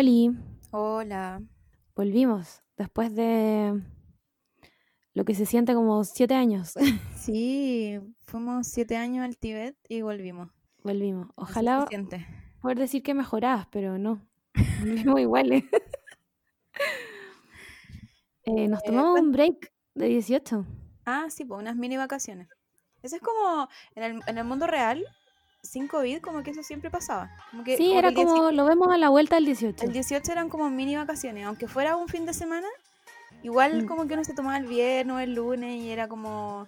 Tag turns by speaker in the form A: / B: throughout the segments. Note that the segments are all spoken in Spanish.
A: Oli,
B: Hola.
A: volvimos después de lo que se siente como siete años.
B: Sí, fuimos siete años al Tíbet y volvimos.
A: volvimos. Ojalá poder decir que mejorás, pero no. Volvimos iguales. Eh, nos
B: Eh,
A: tomamos un break de 18.
B: Ah, sí, pues unas mini vacaciones. Eso es como en el, en el mundo real, sin COVID, como que eso siempre pasaba. Como que,
A: Sí,
B: como
A: era
B: el 18
A: como, lo vemos a la vuelta del 18.
B: el 18 eran como mini vacaciones, aunque fuera un fin de semana, igual
A: Mm.
B: como que uno se tomaba el viernes o el lunes y era como,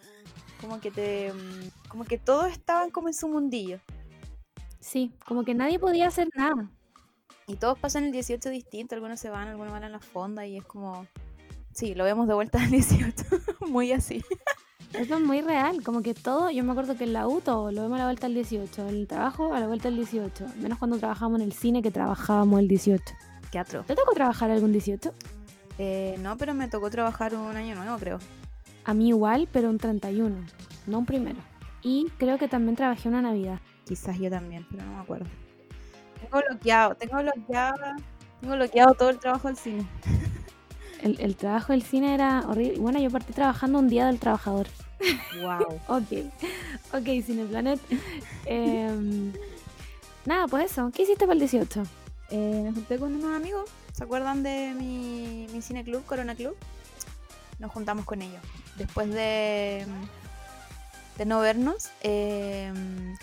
B: como que te, mm, como que todos estaban como en su mundillo.
A: Sí, como que nadie podía hacer nada.
B: Y todos pasan el 18 distinto, algunos se van, algunos van a la fonda y es como... Sí, lo vemos de vuelta al 18, muy así.
A: Eso es muy real, como que todo, yo me acuerdo que en la U todo lo vemos a la vuelta del 18, en el trabajo a la vuelta del 18, menos cuando trabajamos en el cine que trabajábamos el 18.
B: Qué atro.
A: ¿Te tocó trabajar algún 18?
B: Eh, no, pero me tocó trabajar un año nuevo, creo.
A: A mí igual, pero un 31, no un primero. Y creo que también trabajé una Navidad.
B: Quizás yo también, pero no me acuerdo. Tengo bloqueado, tengo bloqueado, tengo bloqueado todo el trabajo del cine.
A: El, el trabajo del cine era horrible. Bueno, yo partí trabajando un día del trabajador.
B: Wow.
A: Ok, ok, Cineplanet. Em, nada, pues eso. ¿Qué hiciste para el 18?
B: Eh, me junté con unos amigos, ¿se acuerdan de mi, mi cine club, Corona Club? Nos juntamos con ellos. Después de, de no vernos, eh,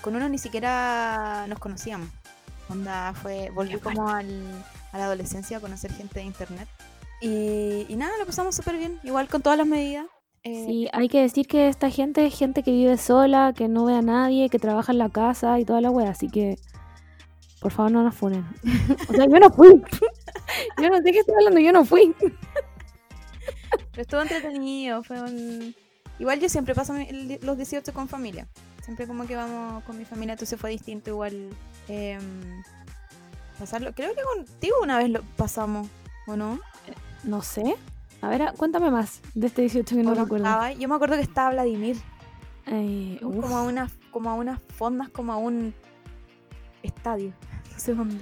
B: con uno ni siquiera nos conocíamos. Onda fue, volví como al, a la adolescencia a conocer gente de internet. Y, y nada, lo pasamos súper bien, igual con todas las medidas. Eh,
A: Sí, hay que decir que esta gente es gente que vive sola, que no ve a nadie, que trabaja en la casa y toda la wea, así que por favor no nos funen. o sea, yo no fui. yo no sé qué estoy hablando, yo no fui.
B: Pero estuvo entretenido, fue un... Igual yo siempre paso los 18 con familia. Siempre como que vamos con mi familia, entonces fue distinto igual em, pasarlo. Creo que contigo una vez lo pasamos, ¿o no?
A: No sé. A ver, a- cuéntame más de este 18 que no
B: ¿O no
A: recuerdo.
B: estaba? Yo me acuerdo que estaba Vladimir,
A: Eh,
B: como a unas, como a unas fondas, como a un estadio. No sé dónde.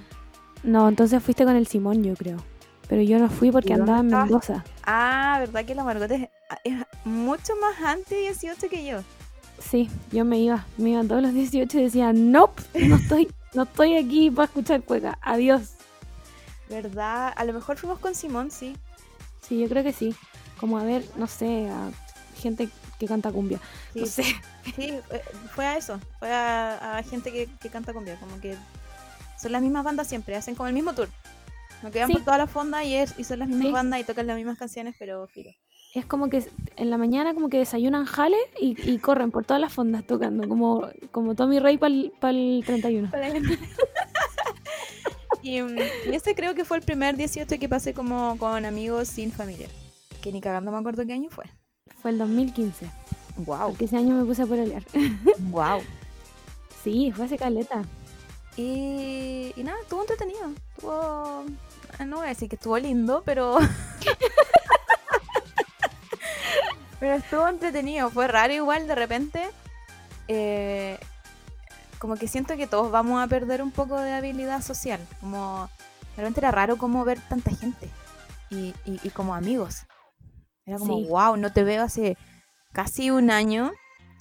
A: No, entonces fuiste con el Simón, yo creo. Pero yo no fui porque
B: ¿Y dónde
A: andaba en? Mendoza.
B: Ah, ¿verdad que la Margot es, es mucho más antes de 18 que yo?
A: Sí, yo me iba. Me iban todos los 18 y decía, nope, no estoy, no estoy aquí para escuchar cueca. Adiós.
B: ¿Verdad? A lo mejor fuimos con Simón, sí.
A: Sí, yo creo que sí. Como a ver, no sé, a gente que canta cumbia.
B: Sí,
A: No sé.
B: Sí, eh, fue a eso, fue a, a gente que, que canta cumbia, como que son las mismas bandas siempre, hacen como el mismo tour. Nos quedan
A: Sí.
B: por toda la fonda y, es, y son las mismas
A: Sí.
B: bandas y tocan las mismas canciones, pero filo.
A: Es como que en la mañana como que desayunan jale y, y corren por todas las fondas tocando, como, como Tommy Rey para el 31.
B: Y, mm, y ese creo que fue el primer 18 que pasé como con amigos sin familia. Que ni cagando me acuerdo qué año fue.
A: Fue el 2015,
B: Wow,
A: porque ese año me puse a pololear.
B: wow.
A: Sí, fue hace caleta.
B: Y, y nada, estuvo entretenido. Estuvo. ah, No voy a decir que estuvo lindo, pero. pero estuvo entretenido. Fue raro igual de repente. eh, como que siento que todos vamos a perder un poco de habilidad social. Como. De repente era raro como ver tanta gente. Y, y, y como amigos. Era como,
A: Sí.
B: wow, no te veo hace casi un año.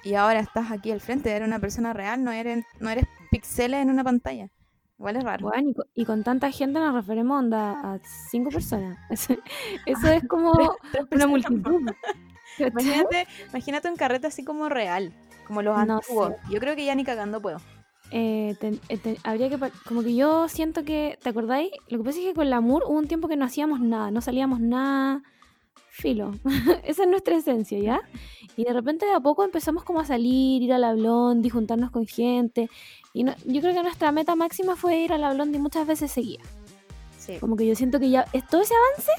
B: Y ahora estás aquí al frente, eres una persona real, no eres, no eres píxeles en una pantalla. Igual es raro.
A: Bueno, y, co- y con tanta gente nos referimos onda, a cinco personas. Eso, es como
B: Tres
A: una
B: personas.
A: multitud.
B: Imagínate, imagínate un carrete así como real, como los
A: No
B: antiguos.
A: sé.
B: Yo creo que ya ni cagando puedo.
A: Eh, ten- eh, ten- habría que, como que yo siento que, ¿te acordáis? Lo que pasa es que con la MUR hubo un tiempo que no hacíamos nada, no salíamos nada, filo. Esa es nuestra esencia, ¿ya? Y de repente de a poco empezamos como a salir, ir a la Blondie, juntarnos con gente. Y no- yo creo que nuestra meta máxima fue ir a la Blondie muchas veces seguía.
B: Sí.
A: Como que yo siento que ya es- todo ese avance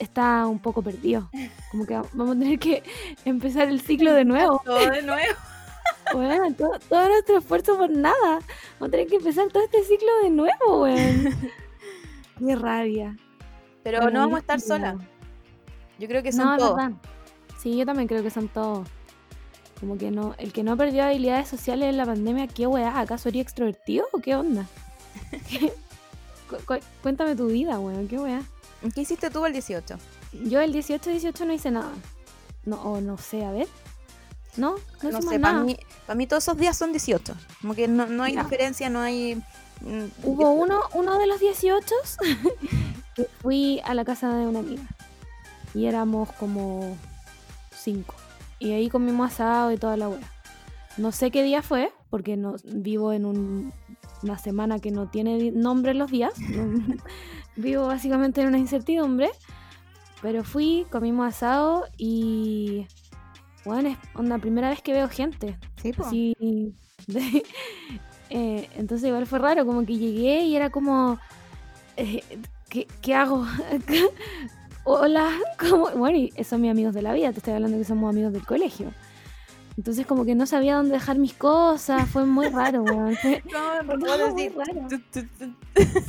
A: está un poco perdido. Como que vamos a tener que empezar el ciclo de nuevo.
B: Todo de nuevo.
A: Bueno, todo, todo nuestro esfuerzo por nada. Vamos a tener que empezar todo este ciclo de nuevo, weón. Qué rabia.
B: Pero
A: Bueno,
B: no vamos a estar solas. Yo creo que
A: No,
B: son
A: es
B: todos.
A: verdad. Sí, yo también creo que son todos. Como que no, el que no perdió habilidades sociales en la pandemia, ¿qué weá? ¿Acaso sería extrovertido o qué onda? cu- cu- cuéntame tu vida, weón, qué weá.
B: ¿Qué hiciste tú el 18?
A: Yo el 18-18 no hice nada. No, o no sé, a ver. No, no,
B: No sé, para mí, todos esos días son 18. Como que no, no hay diferencia, no hay... mm,
A: Hubo uno, uno de los 18 que fui a la casa de una amiga. Y éramos como cinco. Y ahí comimos asado y toda la wea. No sé qué día fue, porque no, vivo en un- una semana que no tiene nombre los días. vivo básicamente en una incertidumbre. Pero fui, comimos asado y. Bueno, es onda, primera vez que veo gente.
B: Sí,
A: eh, entonces igual fue raro, como que llegué y era como, eh, ¿qué, qué hago? Hola, ¿cómo? Bueno, y son mis amigos de la vida, te estoy hablando que somos amigos del colegio. Entonces como que no sabía dónde dejar mis cosas, fue muy raro, weón.
B: No, no
A: muy raro.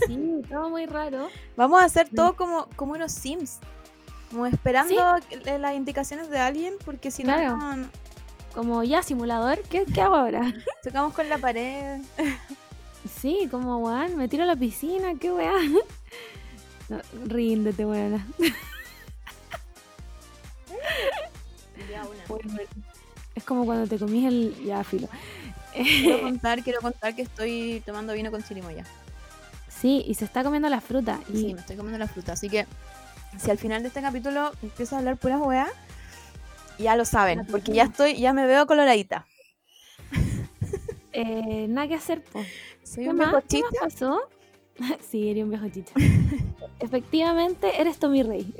A: Sí, todo muy raro.
B: Vamos a hacer todo como, como unos Sims. Como esperando las indicaciones de alguien, porque si
A: Claro.
B: no, no,
A: Como ya simulador, ¿qué, qué hago ahora?
B: tocamos con la pared.
A: Sí, como weón, me tiro a la piscina, qué weá. No, ríndete, weón. Bueno, es como cuando te comís el. Ya, filo.
B: Quiero contar, quiero contar que estoy tomando vino con chirimoya.
A: Sí, y se está comiendo la fruta. Y
B: Sí, me estoy comiendo la fruta. Así que si al final de este capítulo empiezo a hablar puras weas, ya lo saben, porque ya estoy, ya me veo coloradita.
A: eh, nada que hacer, po.
B: Soy
A: ¿Qué
B: un viejo
A: ¿Qué más pasó? sí, eres un viejo chicha. Efectivamente, eres Tommy Rey.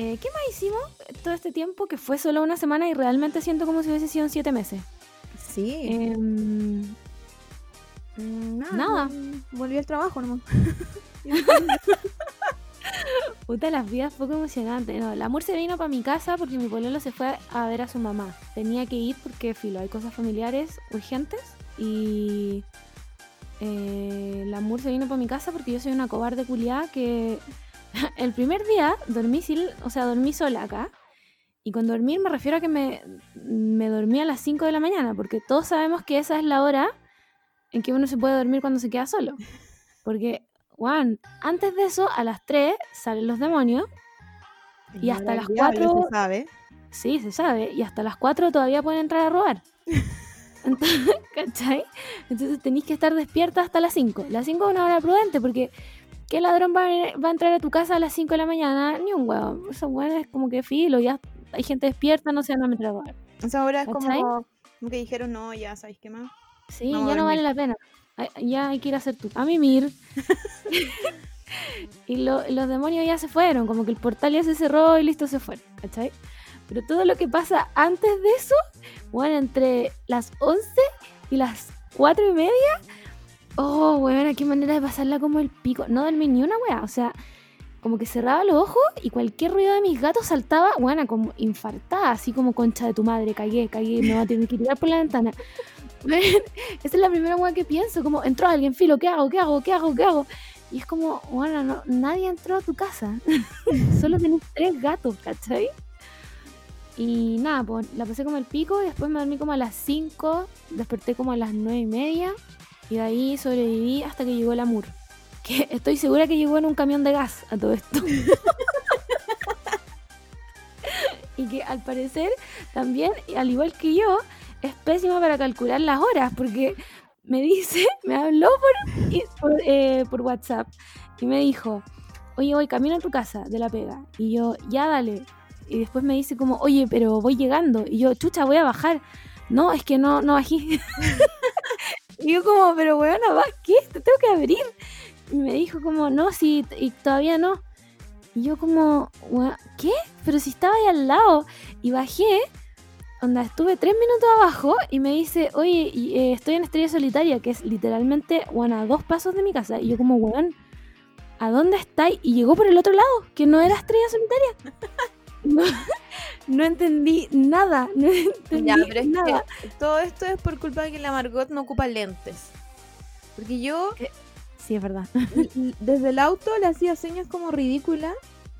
A: Eh, ¿Qué más hicimos todo este tiempo? Que fue solo una semana y realmente siento como si hubiese sido siete meses.
B: Sí.
A: Em,
B: Mm,
A: nada.
B: mm, Volví al trabajo nomás.
A: Puta, las vidas poco emocionantes. No, el amor se vino para mi casa porque mi pololo se fue a ver a su mamá. Tenía que ir porque, filo, hay cosas familiares urgentes. Y eh, el amor se vino para mi casa porque yo soy una cobarde culiada que el primer día dormí, sil- o sea, dormí sola acá. Y con dormir me refiero a que me, me dormí a las 5 de la mañana porque todos sabemos que esa es la hora en que uno se puede dormir cuando se queda solo. Porque, Juan, antes de eso, a las 3 salen los demonios. Y hasta las cuatro-
B: Se sabe.
A: Sí, se sabe. Y hasta las 4 todavía pueden entrar a robar. Entonces, ¿cachai? Entonces tenéis que estar despierta hasta las 5. Las 5 es una hora prudente porque ¿qué ladrón va a, va a entrar a tu casa a las 5 de la mañana? Ni un huevo. Esos huevos es como que filo, ya hay gente despierta, no se van a meter a robar.
B: Esa hora es como, como que dijeron, no, ya sabéis qué más.
A: Sí,
B: Vamos
A: ya no vale la pena. Ya hay que ir a hacer tu a mimir. y lo- los demonios ya se fueron, como que el portal ya se cerró y listo, se fueron, ¿cachai? Pero todo lo que pasa antes de eso, bueno, entre las 11 y las 4 y media, oh, weón, qué manera de pasarla como el pico. No dormí ni una weá, o sea, como que cerraba los ojos y cualquier ruido de mis gatos saltaba, bueno, como infartada, así como concha de tu madre, cagué, cagué, me va a tener que tirar por la ventana. Ven, Esa es la primera weá que pienso, como entró alguien, filo, ¿qué hago? ¿Qué hago? ¿Qué hago? ¿Qué hago? Y es como, bueno, no, nadie entró a tu casa. Solo tenés tres gatos, ¿cachai? Y nada, pues la pasé como el pico y después me dormí como a las 5, desperté como a las 9 y media y de ahí sobreviví hasta que llegó el amor. Que estoy segura que llegó en un camión de gas a todo esto. y que al parecer también, al igual que yo, es pésima para calcular las horas porque me dice, me habló por, eh, por WhatsApp y me dijo, oye, voy camino a tu casa de la pega. Y yo, ya dale. Y después me dice como, oye, pero voy llegando. Y yo, chucha, voy a bajar. No, es que no, no bajé. y yo como, pero weón, ¿qué? Te tengo que abrir. Y me dijo como, no, sí, y todavía no. Y yo como, "Weón, ¿qué? Pero si estaba ahí al lado. Y bajé, onda, estuve tres minutos abajo y me dice, oye, eh, estoy en Estrella Solitaria, que es literalmente, bueno, a dos pasos de mi casa. Y yo como, weón, ¿a dónde estáis? Y llegó por el otro lado, que no era Estrella Solitaria. No, no entendí nada, no entendí
B: Ya, pero es
A: nada.
B: que todo esto es por culpa de que la Margot no ocupa lentes. Porque yo
A: Sí, es verdad.
B: desde el auto le hacía señas como ridícula.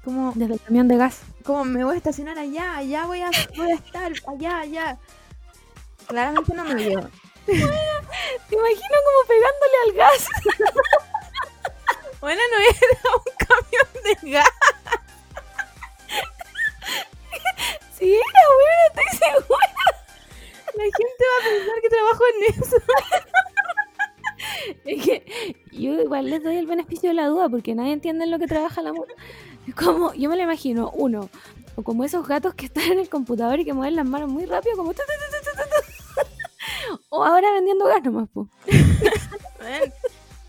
B: Como,
A: Desde el camión de gas.
B: como me voy a estacionar allá, allá voy a, voy a estar, allá, allá. Claramente no me vio.
A: Te imagino como pegándole al gas.
B: Bueno, no era un camión de gas.
A: Sí, era bueno, estoy segura.
B: La gente va a pensar que trabajo en eso.
A: Es que yo igual les doy el beneficio de la duda porque nadie entiende en lo que trabaja el amor. Es como, yo me lo imagino, uno, o como esos gatos que están en el computador y que mueven las manos muy rápido, como... tu. O ahora vendiendo gas nomás, po.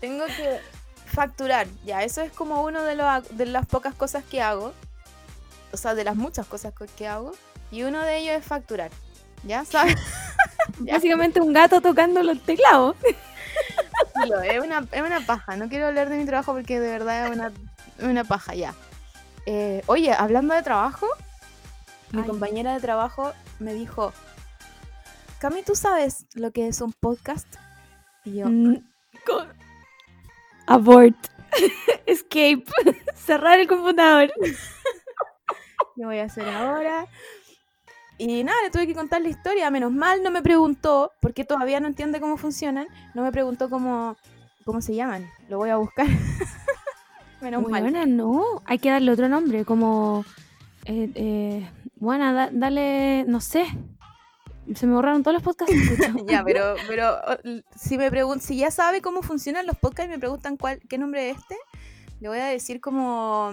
B: Tengo que facturar. Ya, eso es como uno de, los, de las pocas cosas que hago. O sea, de las muchas cosas co- que hago. Y uno de ellos es facturar. ¿Ya sabes?
A: Básicamente un gato tocando los teclados.
B: Es una, es una paja. No quiero hablar de mi trabajo porque de verdad es una, una paja ya. Eh, oye, hablando de trabajo, mi
A: Ay.
B: compañera de trabajo me dijo, Cami, ¿tú sabes lo que es un podcast? Y yo,
A: Mm, Abort. Escape. Cerrar el computador.
B: ¿Qué voy a hacer ahora? Y nada, le tuve que contar la historia. Menos mal no me preguntó, porque todavía no entiende cómo funcionan. No me preguntó cómo, cómo se llaman. Lo voy a buscar. Menos mal.
A: Buena, no. Hay que darle otro nombre, como. Eh, eh, buena, da- dale. No sé. Se me borraron todos los podcasts.
B: Ya, pero, pero si me pregun si ya sabe cómo funcionan los podcasts y me preguntan cuál, qué nombre es este, le voy a decir como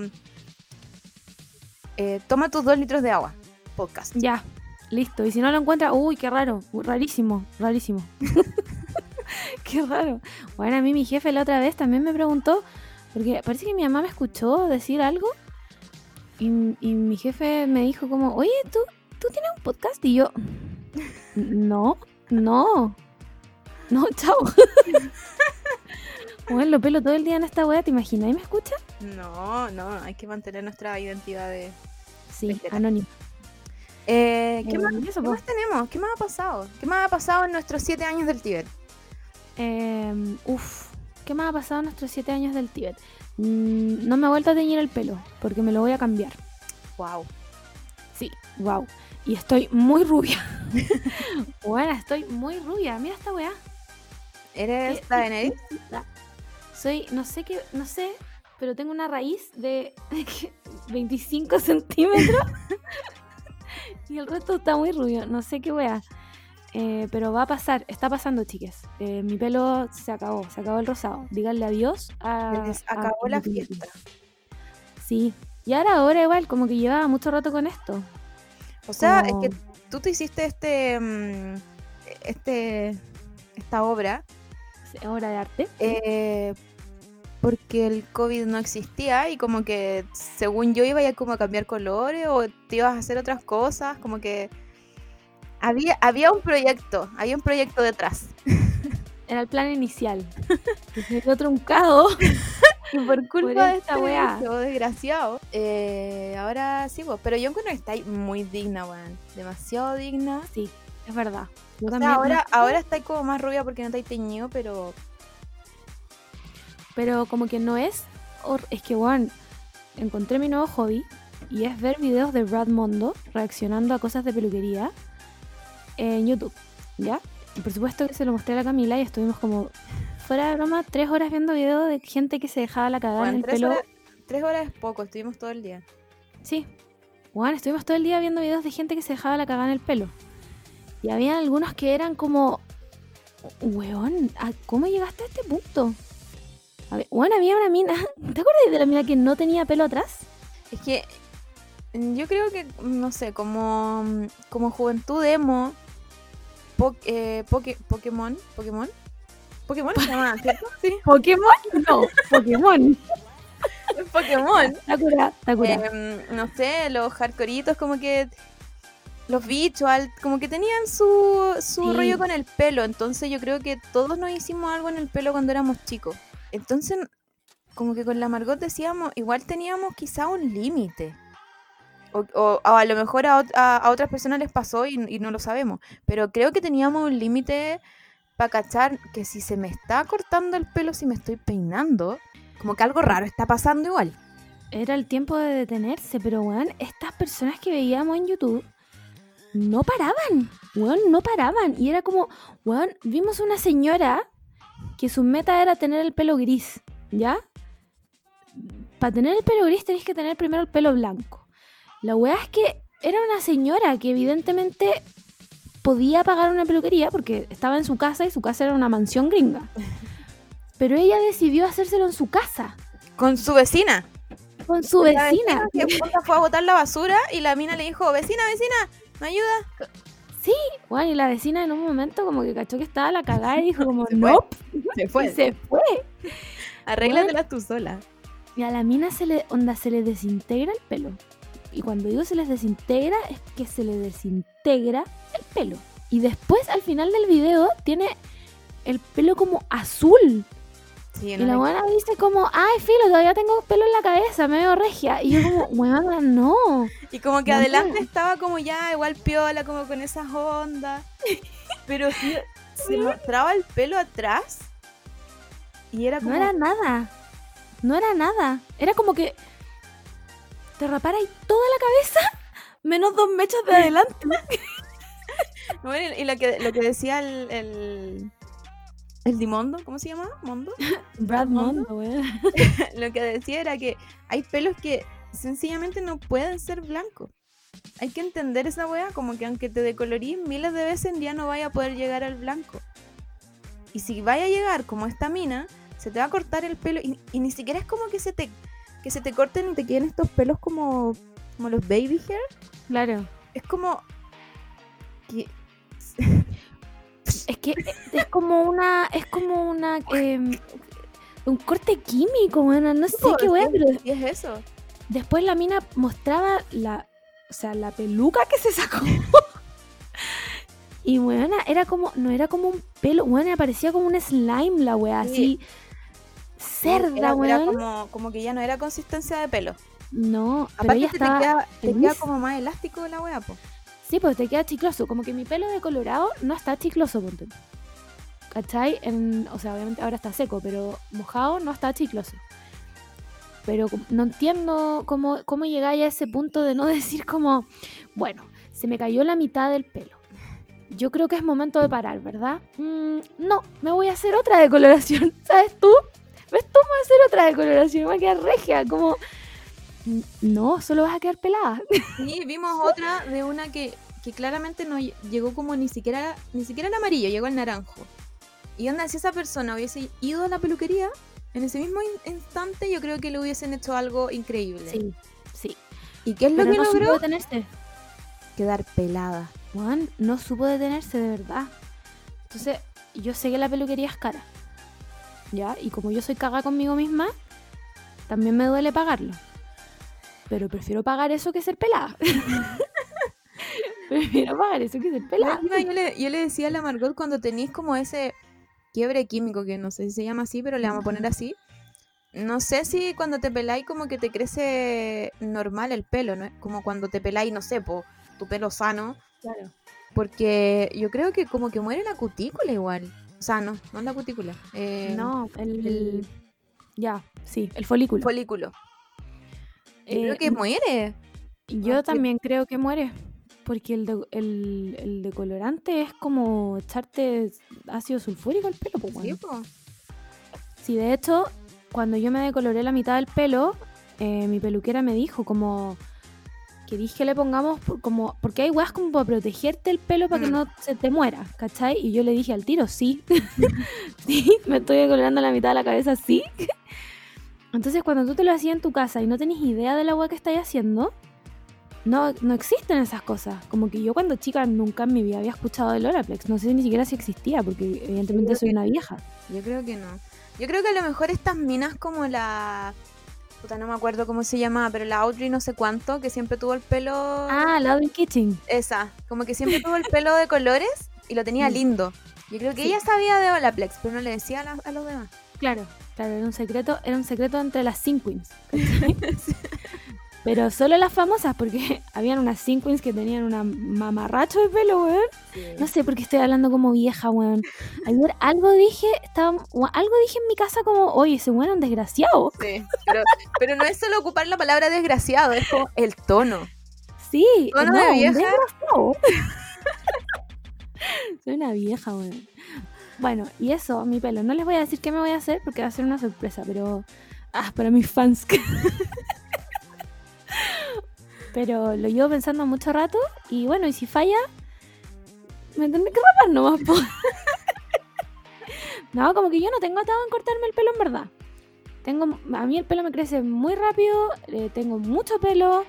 B: eh, toma tus dos litros de agua. Podcast.
A: Ya, listo. Y si no lo encuentra, uy, qué raro. Rarísimo, rarísimo. qué raro. Bueno, a mí mi jefe la otra vez también me preguntó, porque parece que mi mamá me escuchó decir algo. Y, y mi jefe me dijo como, oye, ¿tú, ¿tú tienes un podcast? Y yo, no, no, no, chao. bueno, lo pelo todo el día en esta wea, ¿te imaginas? ¿Y me escucha?
B: No, no, hay que mantener nuestra identidad de.
A: Sí, anónimo.
B: Eh, ¿qué,
A: Eh,
B: más,
A: y eso,
B: qué
A: po.
B: más tenemos? ¿Qué más ha pasado? ¿Qué más ha pasado en nuestros siete años del Tíbet?
A: Eh, uf, ¿qué más ha pasado en nuestros siete años del Tíbet? Mm, no me he vuelto a teñir el pelo, porque me lo voy a cambiar.
B: Wow.
A: Sí, wow. Y estoy muy rubia. bueno, estoy muy rubia. Mira esta weá.
B: ¿Eres
A: ¿Qué-
B: la Daenerys?
A: Soy, no sé qué, no sé, pero tengo una raíz de 25 centímetros. y el resto está muy rubio. No sé qué weá. Eh, pero va a pasar, está pasando, chiques. Eh, mi pelo se acabó, se acabó el rosado. Díganle adiós a.
B: Acabó la fiesta.
A: Sí. Y ahora, ahora igual, como que llevaba mucho rato con esto.
B: O sea,
A: Como-
B: es que tú te hiciste este. mm, este. esta obra
A: Obra de arte.
B: eh, porque el COVID no existía y como que según yo iba ya como a cambiar colores o te ibas a hacer otras cosas, como que había, había un proyecto, había un proyecto detrás.
A: Era el plan inicial. Que se quedó truncado.
B: Y por culpa
A: Por
B: de
A: esta
B: este
A: weá.
B: desgraciado, eh, ahora sí, pues, pero yo encuentro que está muy digna, weón. Demasiado digna.
A: Sí, es verdad. Yo
B: O sea, ahora,
A: no
B: ahora está como más rubia porque no está teñido, pero
A: Pero como que no es. Es que, bueno, encontré mi nuevo hobby. Y es ver videos de Brad Mondo reaccionando a cosas de peluquería en YouTube. ¿Ya? Y por supuesto que se lo mostré a la Camila y estuvimos como. Fuera de broma, tres horas viendo videos de gente que se dejaba la cagada en el
B: tres,
A: pelo.
B: horas, tres horas es poco, estuvimos todo el día.
A: Sí. Bueno, estuvimos todo el día viendo videos de gente que se dejaba la cagada en el pelo. Y había algunos que eran como. Weón, ¿a- ¿cómo llegaste a este punto? A ver, bueno, había una mina. ¿Te acuerdas de la mina que no tenía pelo atrás?
B: Es que yo creo que, no sé, como, como juventud emo, po- eh, Poké- Pokémon, Pokémon, Pokémon se llama, ¿cierto? Sí,
A: ¿Pokémon? No, Pokémon.
B: Pokémon.
A: Sakura, Sakura.
B: Em, no sé, los hardcoreitos como que los bichos, como que tenían su, su
A: Sí.
B: rollo con el pelo, entonces yo creo que todos nos hicimos algo en el pelo cuando éramos chicos. Entonces, como que con la Margot decíamos, igual teníamos quizá un límite. O, o- a lo mejor a, ot- a- a otras personas les pasó y, y no lo sabemos, pero creo que teníamos un límite para cachar que si se me está cortando el pelo, si me estoy peinando, como que algo raro está pasando igual.
A: Era el tiempo de detenerse, pero weón, estas personas que veíamos en YouTube no paraban. Weón, no paraban. Y era como, weón, vimos una señora que su meta era tener el pelo gris, ¿ya? Para tener el pelo gris tenéis que tener primero el pelo blanco. La weá es que era una señora que evidentemente podía pagar una peluquería porque estaba en su casa y su casa era una mansión gringa. Pero ella decidió hacérselo en su casa.
B: Con su vecina.
A: Con su
B: La
A: vecina.
B: que fue a botar la basura y la mina le dijo, vecina, vecina, ¿me ayuda?
A: Sí, bueno, y la vecina en un momento como que cachó que estaba la cagada y dijo como,
B: Se fue.
A: no,
B: Se
A: y se fue.
B: Arréglatelas tú sola.
A: Y a la mina se le, onda, se le desintegra el pelo. Y cuando digo se les desintegra, es que se le desintegra el pelo. Y después, al final del video, tiene el pelo como azul.
B: Sí,
A: Y la buena dice como, ay, filo, todavía tengo pelo en la cabeza, me veo regia. Y yo como, weona, no.
B: Y como que
A: No.
B: adelante estaba como ya igual piola, como con esas ondas. Pero sí, se mostraba el pelo atrás. Y era como...
A: No era nada. No era nada. Era como que te rapara ahí toda la cabeza, menos dos mechas de adelante.
B: Bueno, y lo que, lo que decía el, el, el Dimondo, ¿cómo se llama? ¿Mondo?
A: Brad
B: Mondo.
A: Mondo,
B: lo que decía era que hay pelos que sencillamente no pueden ser blancos. Hay que entender esa wea como que aunque te decolorís miles de veces ya no vaya a poder llegar al blanco. Y si vaya a llegar como esta mina, se te va a cortar el pelo y, y ni siquiera es como que se te que se te corten y te queden estos pelos como como los baby hair,
A: Claro.
B: es como que
A: Es que es como una. Es como una. em, un corte químico, bueno, no sé qué wea, pero
B: ¿Qué es eso?
A: después la mina mostraba la. O sea, la peluca que se sacó. y bueno, era como. No era como un pelo, bueno, parecía como un slime la wea,
B: Sí.
A: así. Cerda,
B: era, como, como que ya no era consistencia de pelo.
A: No, pero
B: Aparte
A: ella
B: que te
A: estaba.
B: queda, te
A: feliz.
B: queda como más elástico la wea, po.
A: Sí, pues te queda chicloso. Como que mi pelo de colorado no está chicloso, ponte. ¿Cachai? O sea, obviamente ahora está seco, pero mojado no está chicloso. Pero no entiendo cómo, cómo llegáis a ese punto de no decir como, bueno, se me cayó la mitad del pelo. Yo creo que es momento de parar, ¿verdad? Mm, no, me voy a hacer otra decoloración. ¿Sabes tú? ¿Ves tú? Me voy a hacer otra decoloración. Me voy a quedar regia. Como, "N- no, solo vas a quedar pelada.
B: Sí, vimos otra de una que, que claramente no lle- llegó como ni siquiera ni siquiera el amarillo, llegó el naranjo. Y onda, si esa persona hubiese ido a la peluquería, en ese mismo in- instante yo creo que le hubiesen hecho algo increíble.
A: Sí, sí.
B: ¿Y qué es lo
A: Pero
B: que
A: no supo
B: logró?
A: detenerse.
B: Quedar pelada.
A: Juan no supo detenerse de verdad. Entonces, yo sé que la peluquería es cara. ¿Ya? Y como yo soy caga conmigo misma, también me duele pagarlo. Pero prefiero pagar eso que ser pelada. prefiero pagar eso que ser pelada.
B: Yo le, yo le decía a la Margot cuando tenéis como ese quiebre químico, que no sé si se llama así, pero le vamos a poner así. No sé si cuando te peláis como que te crece normal el pelo, ¿no? Como cuando te peláis, no sé, po, tu pelo sano.
A: Claro.
B: Porque yo creo que como que muere la cutícula igual. O sea, no, no la cutícula. eh,
A: no, el,
B: el-
A: Ya, sí, el folículo.
B: Folículo. Yo
A: Eh,
B: creo que muere.
A: Yo también creo que muere. Porque el, de- el, el decolorante es como echarte ácido sulfúrico al pelo. Pues.
B: Sí,
A: de hecho, cuando yo me decoloré la mitad del pelo, eh, mi peluquera me dijo como que dije le pongamos por- como porque hay weas como para protegerte el pelo para que
B: Mm.
A: no se te muera, ¿cachai? Y yo le dije al tiro, sí, sí, me estoy decolorando la mitad de la cabeza, sí. Entonces cuando tú te lo hacías en tu casa y no tenés idea de la wea que estás haciendo, no, no existen esas cosas. Como que yo cuando chica nunca en mi vida había escuchado del Olaplex, no sé ni siquiera si existía, porque evidentemente soy
B: que-
A: una vieja.
B: Yo creo que no. Yo creo que a lo mejor estas minas como la... Puta, no me acuerdo cómo se llamaba, pero la Audrey no sé cuánto, que siempre tuvo el pelo...
A: Ah, la del kitchen.
B: Esa, como que siempre tuvo el pelo de colores y lo tenía
A: Mm.
B: lindo. Yo creo que
A: Sí.
B: ella sabía de Olaplex, pero no le decía a, la- a los demás.
A: Claro, claro, era un secreto, era un secreto entre las Sin Queens. Pero solo las famosas, porque habían unas Sin Queens que tenían una mamarracho de pelo, weón. No sé por qué estoy hablando como vieja, weón. Ayer algo dije, estaba, algo dije en mi casa como, oye, ese weón es un desgraciado.
B: Sí, pero, pero no es solo ocupar la palabra desgraciado, es como el tono.
A: Sí,
B: Tono
A: no,
B: de vieja.
A: Soy una vieja, weón. Bueno, y eso, mi pelo. No les voy a decir qué me voy a hacer porque va a ser una sorpresa, pero. Ah, para mis fans. pero lo llevo pensando mucho rato y bueno, y si falla, me tendré que rapar nomás. po. no, como que yo no tengo atado en cortarme el pelo en verdad. Tengo, a mí el pelo me crece muy rápido, eh, tengo mucho pelo.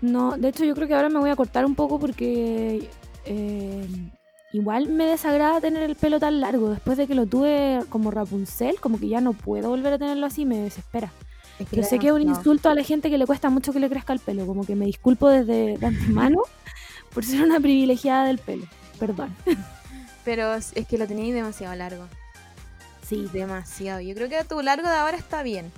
A: No, de hecho yo creo que ahora me voy a cortar un poco porque eh, igual me desagrada tener el pelo tan largo. Después de que lo tuve como Rapunzel, como que ya no puedo volver a tenerlo así, me desespera.
B: Es
A: Yo sé que es un insulto a la gente que le cuesta mucho que le crezca el pelo, como que me disculpo desde de antemano por ser una privilegiada del pelo. Perdón.
B: Pero es es que lo tenéis demasiado largo.
A: Sí,
B: Demasiado. Yo creo que tu largo de ahora está bien.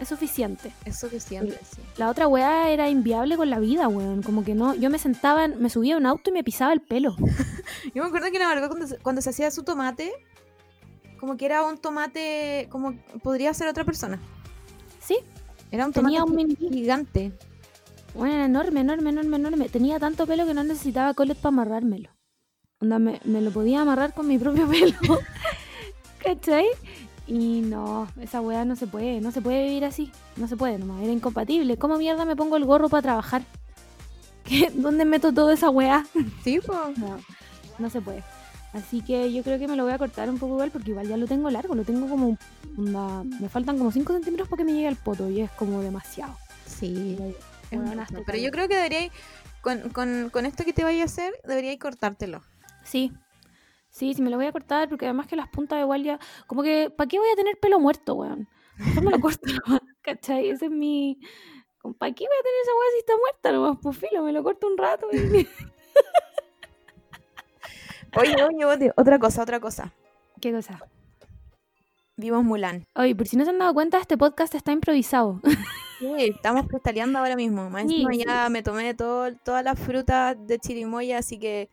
A: Es suficiente.
B: Es suficiente, sí.
A: La otra weá era inviable con la vida, weón. Como que no, yo me sentaba, en- me subía a un auto y me pisaba el pelo.
B: Yo me acuerdo que la cuando, se- cuando se hacía su tomate, como que era un tomate, como podría ser otra persona.
A: Sí,
B: Era un tomate
A: tenía un mini
B: gigante.
A: Bueno, era enorme, enorme, enorme, enorme. Tenía tanto pelo que no necesitaba colet para amarrármelo. Onda, me, me lo podía amarrar con mi propio pelo. ¿Cachai? Y no, esa weá no se puede, no se puede vivir así. No se puede nomás, era incompatible. ¿Cómo mierda me pongo el gorro para trabajar? ¿Qué? ¿Dónde meto toda esa weá?
B: Sí, po.
A: No, no se puede. Así que yo creo que me lo voy a cortar un poco igual porque igual ya lo tengo largo, lo tengo como... onda, me faltan como 5 centímetros para que me llegue al poto y es como demasiado.
B: Sí.
A: estoy
B: Pero yo creo que deberíais, con, con, con esto que te vaya a hacer, deberíais cortártelo.
A: Sí, sí, sí me lo voy a cortar porque además que las puntas igual ya... Como que, ¿para qué voy a tener pelo muerto, weón? Yo me lo corto ¿cachai? Ese es mi... ¿Para qué voy a tener esa weá si está muerta nomás? Pues filo, me lo corto un rato y...
B: Oye, oye, oye, otra cosa, otra cosa.
A: ¿Qué cosa?
B: Vimos Mulan.
A: Oye, por si no se han dado cuenta, este podcast está improvisado.
B: Sí, estamos cristaleando ahora mismo. Más
A: sí.
B: ya me tomé todo, todas las frutas de chirimoya, así que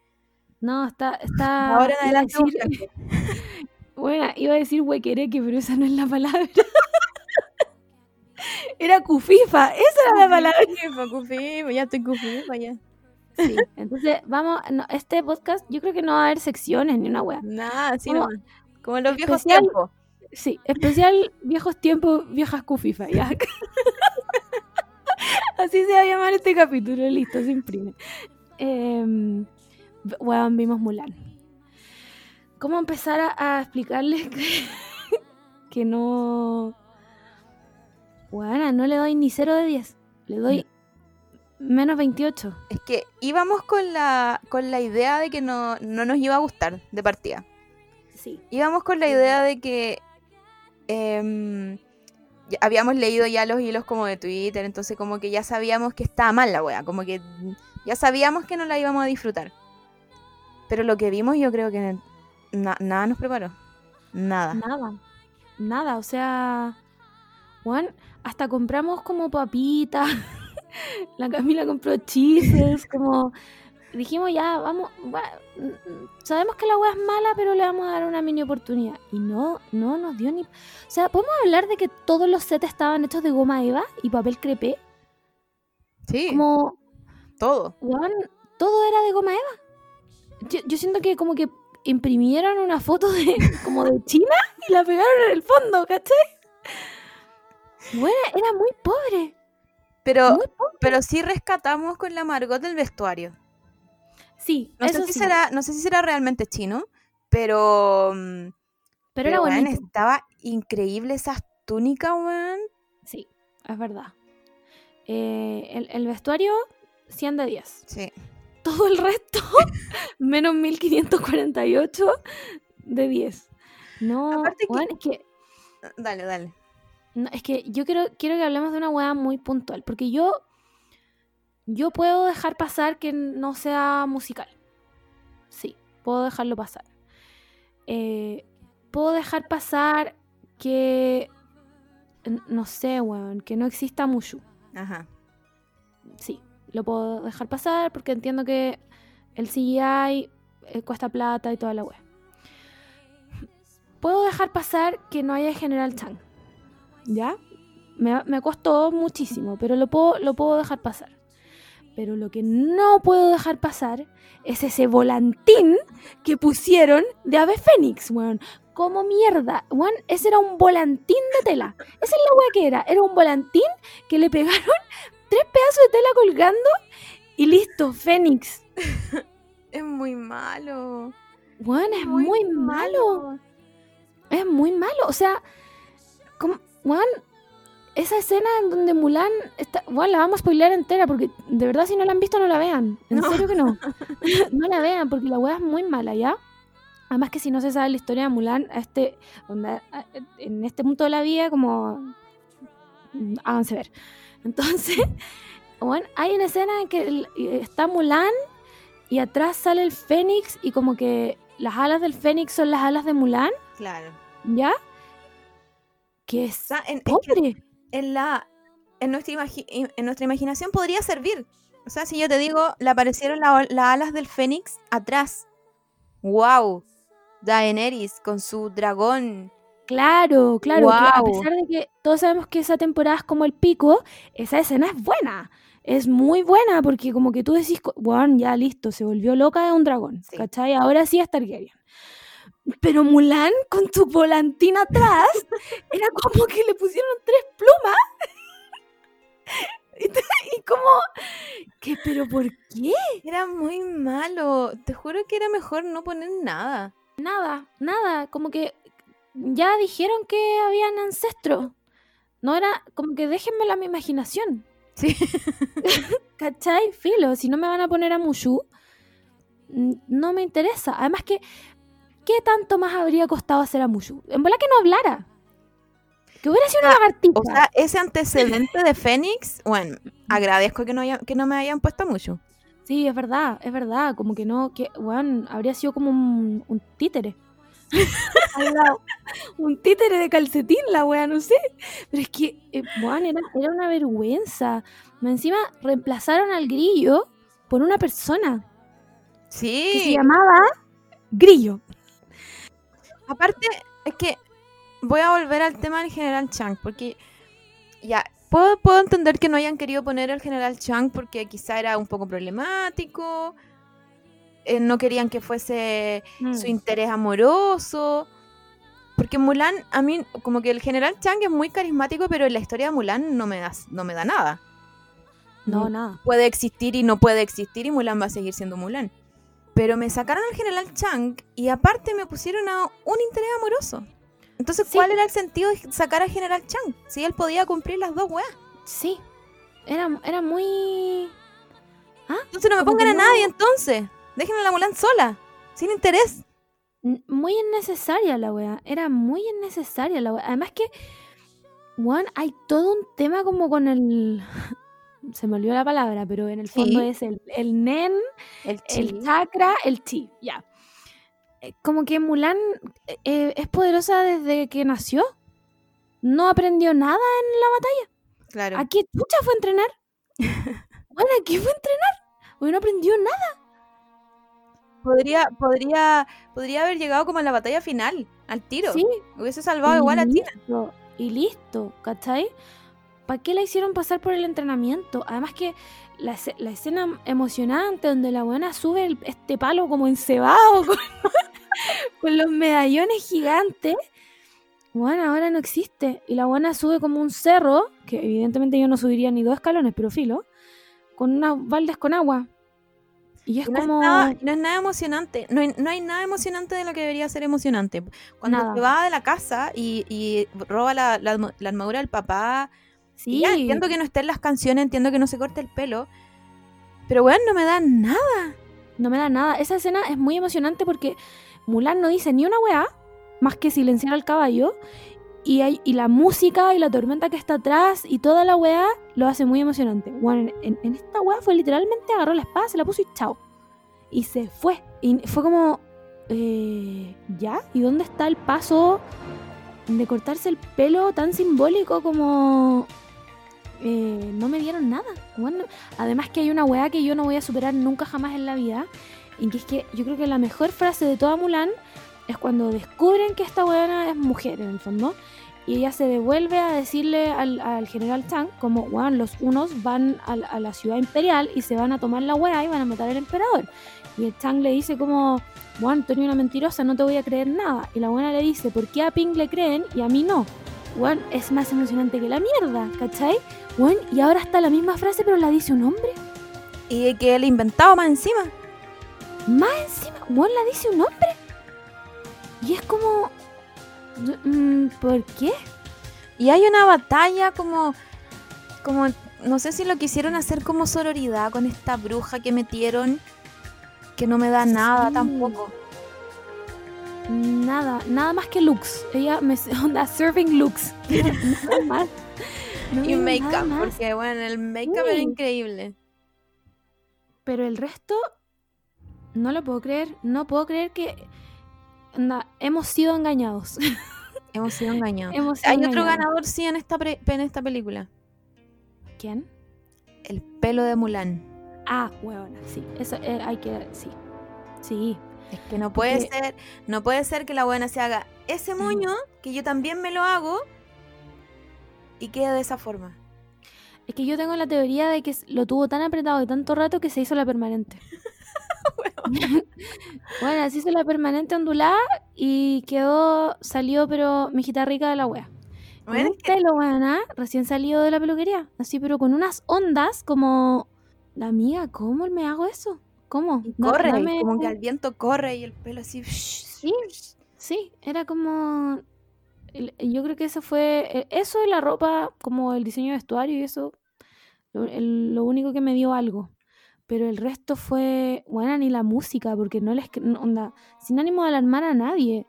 A: No, está... está
B: ahora en adelante
A: decir-. Bueno, iba a decir huequereque, pero esa no es la palabra. Era cufifa, esa era la palabra.
B: Cufifa, cufifa, ya estoy cufifa ya.
A: Sí, entonces vamos, no, este podcast yo creo que no va a haber secciones ni una wea.
B: Nada, así
A: Como
B: nomás. Como en los viejos tiempos.
A: Sí, especial viejos tiempos, viejas cufifa, ya. Así se va a llamar este capítulo, listo, se imprime. Eh, weón, vimos Mulan. ¿Cómo empezar a, a explicarles que, que no... Weona, no le doy ni 0 de 10, le doy menos 28.
B: Es que íbamos con la, con la idea de que no, no nos iba a gustar de partida.
A: Sí,
B: Íbamos con la idea de que em, habíamos leído ya los hilos como de Twitter, entonces como que ya sabíamos que estaba mal la wea, como que ya sabíamos que no la íbamos a disfrutar. Pero lo que vimos yo creo que na- nada nos preparó. Nada.
A: Nada, nada, o sea, Juan, hasta compramos como papitas, la Camila compró chistes, como dijimos ya, vamos, va- sabemos que la weá es mala, pero le vamos a dar una mini oportunidad. Y no, no nos dio ni... O sea, ¿podemos hablar de que todos los sets estaban hechos de goma eva y papel crepé?
B: Sí,
A: Como,
B: todo.
A: weón, todo era de goma eva. Yo, yo siento que como que imprimieron una foto de como de China y la pegaron en el fondo, ¿cachai? Bueno, era muy pobre.
B: Pero,
A: Muy pobre.
B: pero sí rescatamos con la Margot del vestuario.
A: Sí,
B: No
A: eso
B: sé, si
A: sí.
B: será, no sé si será realmente chino, pero... mm,
A: pero era bonito.
B: estaba increíble esas túnicas, weón.
A: Sí, es verdad. Eh, el, el vestuario, 100 de 10.
B: Sí.
A: Todo el resto, menos 1548 de 10. No,
B: Aparte que-
A: es que
B: Dale, dale.
A: No, es que yo quiero, quiero que hablemos de una weá muy puntual, porque yo, yo puedo dejar pasar que no sea musical. Sí, puedo dejarlo pasar. Eh, puedo dejar pasar que, no sé, weón, que no exista Mushu.
B: Ajá.
A: Lo puedo dejar pasar porque entiendo que el CGI eh, cuesta plata y toda la wea. Puedo dejar pasar que no haya General Chang. ¿Ya? Me, me costó muchísimo, pero lo puedo, lo puedo dejar pasar. Pero lo que no puedo dejar pasar es ese volantín que pusieron de Ave Fénix, weón. Como mierda, weón. Ese era un volantín de tela. Esa es la weá que era. Era un volantín que le pegaron tres pedazos de tela colgando y listo, Fénix.
B: Es muy malo.
A: Weón, es muy, malo. Es muy malo. O sea, como, weón, esa escena en donde Mulan está, bueno, la vamos a spoilear entera porque de verdad si no la han visto no la vean. En
B: No.
A: serio que no. no la vean porque la weá es muy mala, ¿ya? Además que si no se sabe la historia de Mulan, a este, onda, a- en este punto de la vida, como mm, háganse ver. Entonces, bueno, hay una escena en que el- está Mulan y atrás sale el Fénix y como que las alas del Fénix son las alas de Mulan,
B: Claro.
A: ¿ya? Que
B: O
A: es
B: sea, en, es que
A: pobre.
B: en la en nuestra, en nuestra imaginación podría servir. O sea, si yo te digo, le aparecieron la- las alas del Fénix atrás. ¡Wow! Daenerys con su dragón.
A: Claro, claro, que a pesar de que todos sabemos que esa temporada es como el pico, esa escena es buena. Es muy buena porque como que tú decís, bueno, ya listo, se volvió loca de un dragón,
B: Sí.
A: ¿cachai? Ahora sí es Targaryen. Pero Mulan con tu volantín atrás era como que le pusieron tres plumas. y como, ¿qué? ¿Pero por qué?
B: Era muy malo. Te juro que era mejor no poner nada.
A: Nada, nada, como que ya dijeron que habían ancestros. No era, como que déjenmela a mi imaginación.
B: Sí.
A: ¿Cachai? Filo, si no me van a poner a Mushu, no me interesa. Además que, ¿qué tanto más habría costado hacer a Mushu? En bola que no hablara. Que hubiera sido una lagartija.
B: O sea, ese antecedente de Fénix, bueno, agradezco que no, haya- que no me hayan puesto mucho.
A: sí, es verdad, es verdad. Como que no, que, weón, habría sido como un, un títere. Al lado. un títere de calcetín, la wea, no sé. Pero es que, eh, weón, era, era una vergüenza. Encima reemplazaron al grillo por una persona que se
B: Sí.
A: llamaba Grillo.
B: Aparte, es que voy a volver al tema del general Chang, porque ya, puedo, puedo entender que no hayan querido poner al general Chang porque quizá era un poco problemático, eh, no querían que fuese
A: Mm.
B: su interés amoroso. Porque Mulan, a mí, como que el general Chang es muy carismático, pero en la historia de Mulan no me da, no me da nada.
A: No, nada.
B: puede existir y no puede existir y Mulan va a seguir siendo Mulan. Pero me sacaron al general Chang y aparte me pusieron a un interés amoroso. Entonces,
A: Sí.
B: ¿cuál era el sentido de sacar al general Chang? Si él podía cumplir las dos weas.
A: Sí. Era, era muy.
B: Entonces no me pongan a
A: no-
B: nadie entonces. Déjenme a la Mulan sola, sin interés.
A: Muy innecesaria la wea. Era muy innecesaria la wea. Además que. Juan, hay todo un tema como con el. Se me olvidó la palabra, pero en el fondo
B: Sí.
A: es el, el nen,
B: El
A: el chakra, el chi. Ya. Eh, Como que Mulan eh, eh, es poderosa desde que nació. No aprendió nada en la batalla.
B: Claro.
A: ¿A qué chucha fue a entrenar? Bueno, ¿a qué fue a entrenar? Porque no aprendió nada.
B: Podría, podría, podría haber llegado como a la batalla final, al tiro.
A: Sí,
B: Hubiese salvado igual a
A: listo, Y listo, ¿cachai? ¿Para qué la hicieron pasar por el entrenamiento? Además que la, la escena emocionante donde la buena sube el- este palo como encebado con, con los medallones gigantes. Bueno, ahora no existe. Y la buena sube como un cerro, que evidentemente yo no subiría ni dos escalones, pero filo, con unas baldes con agua. Y es
B: Y No,
A: como...
B: es nada, no es nada emocionante. No hay, no hay nada emocionante de lo que debería ser emocionante. Cuando
A: Nada.
B: se va de la casa y, y roba la, la arma- la armadura del papá. y
A: Sí,
B: ya, entiendo que no esté en las canciones, entiendo que no se corte el pelo. Pero bueno, no me da nada.
A: No me da nada. Esa escena es muy emocionante porque Mulan no dice ni una weá más que silenciar al caballo. Y, hay, y la música y la tormenta que está atrás y toda la weá lo hace muy emocionante. Bueno, en, en- esta weá fue literalmente agarró la espada, se la puso y chao. Y se fue. Y fue como, eh, ¿ya? ¿Y dónde está el paso de cortarse el pelo tan simbólico como... eh, no me dieron nada. Bueno, además que hay una weá que yo no voy a superar nunca jamás en la vida. Y que es que yo creo que la mejor frase de toda Mulan es cuando descubren que esta weona es mujer en el fondo. y ella se devuelve a decirle al, al general Chang como, weón, los unos van a, la- a la ciudad imperial y se van a tomar la weá y van a matar al emperador. Y el Chang le dice como, weón, tú eres una mentirosa, no te voy a creer nada. Y la buena le dice, ¿por qué a Ping le creen y a mí no? Weón, es más emocionante que la mierda, ¿cachai? Weón, y ahora está la misma frase pero la dice un hombre.
B: Y que él inventado más encima.
A: Más encima, weón, la dice un hombre. Y es como... mm, ¿Por qué?
B: Y hay una batalla como. como. No sé si lo quisieron hacer como sororidad con esta bruja que metieron. Que no me da nada
A: Sí.
B: tampoco.
A: Nada, nada más que looks. Ella me onda serving looks. nada más. No
B: Y make-up, porque bueno, el make-up
A: Sí.
B: era increíble.
A: Pero el resto, no lo puedo creer. No puedo creer que hemos sido engañados.
B: Hemos sido engañados.
A: hemos sido
B: Hay otro ganador, sí, en esta, pre- en esta película.
A: ¿Quién?
B: El pelo de Mulan.
A: Ah, huevona, sí. Eso eh, hay que. Sí. Sí.
B: Es que no puede
A: Porque-
B: ser, no puede ser que la buena se haga ese moño, que yo también me lo hago, y quede de esa forma.
A: Es que yo tengo la teoría de que lo tuvo tan apretado de tanto rato que se hizo la permanente. bueno, se hizo la permanente ondulada y quedó, salió, pero mijita rica de la wea.
B: Bueno,
A: un pelo, weona, recién salido de la peluquería. Así, pero con unas ondas como... La amiga, ¿cómo me hago eso? ¿Cómo?
B: y corre, como que al viento corre y el pelo así.
A: Sí, sí, era como... Yo creo que eso fue... eh, Eso y la ropa, como el diseño de vestuario y eso, lo, el- lo único que me dio algo. Pero el resto fue... Bueno, ni la música, porque no les... onda, sin ánimo de alarmar a nadie.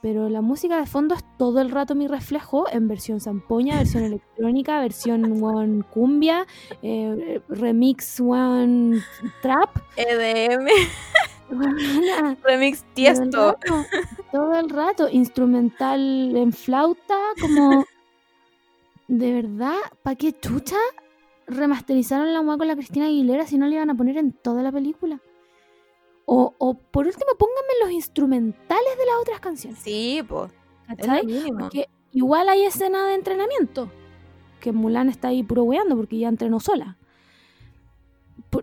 A: Pero la música de fondo es todo el rato mi reflejo en versión zampoña, versión electrónica, versión one cumbia, eh, remix one trap.
B: EDM, remix
A: todo el
B: tiesto.
A: rato, todo el rato, instrumental en flauta, como de verdad, ¿para qué chucha remasterizaron la hueá con la Cristina Aguilera si no le iban a poner en toda la película? O, o por último, pónganme los instrumentales de las otras canciones,
B: Sí, pues.
A: Porque igual hay escena de entrenamiento, que Mulan está ahí puro weando porque ya entrenó sola.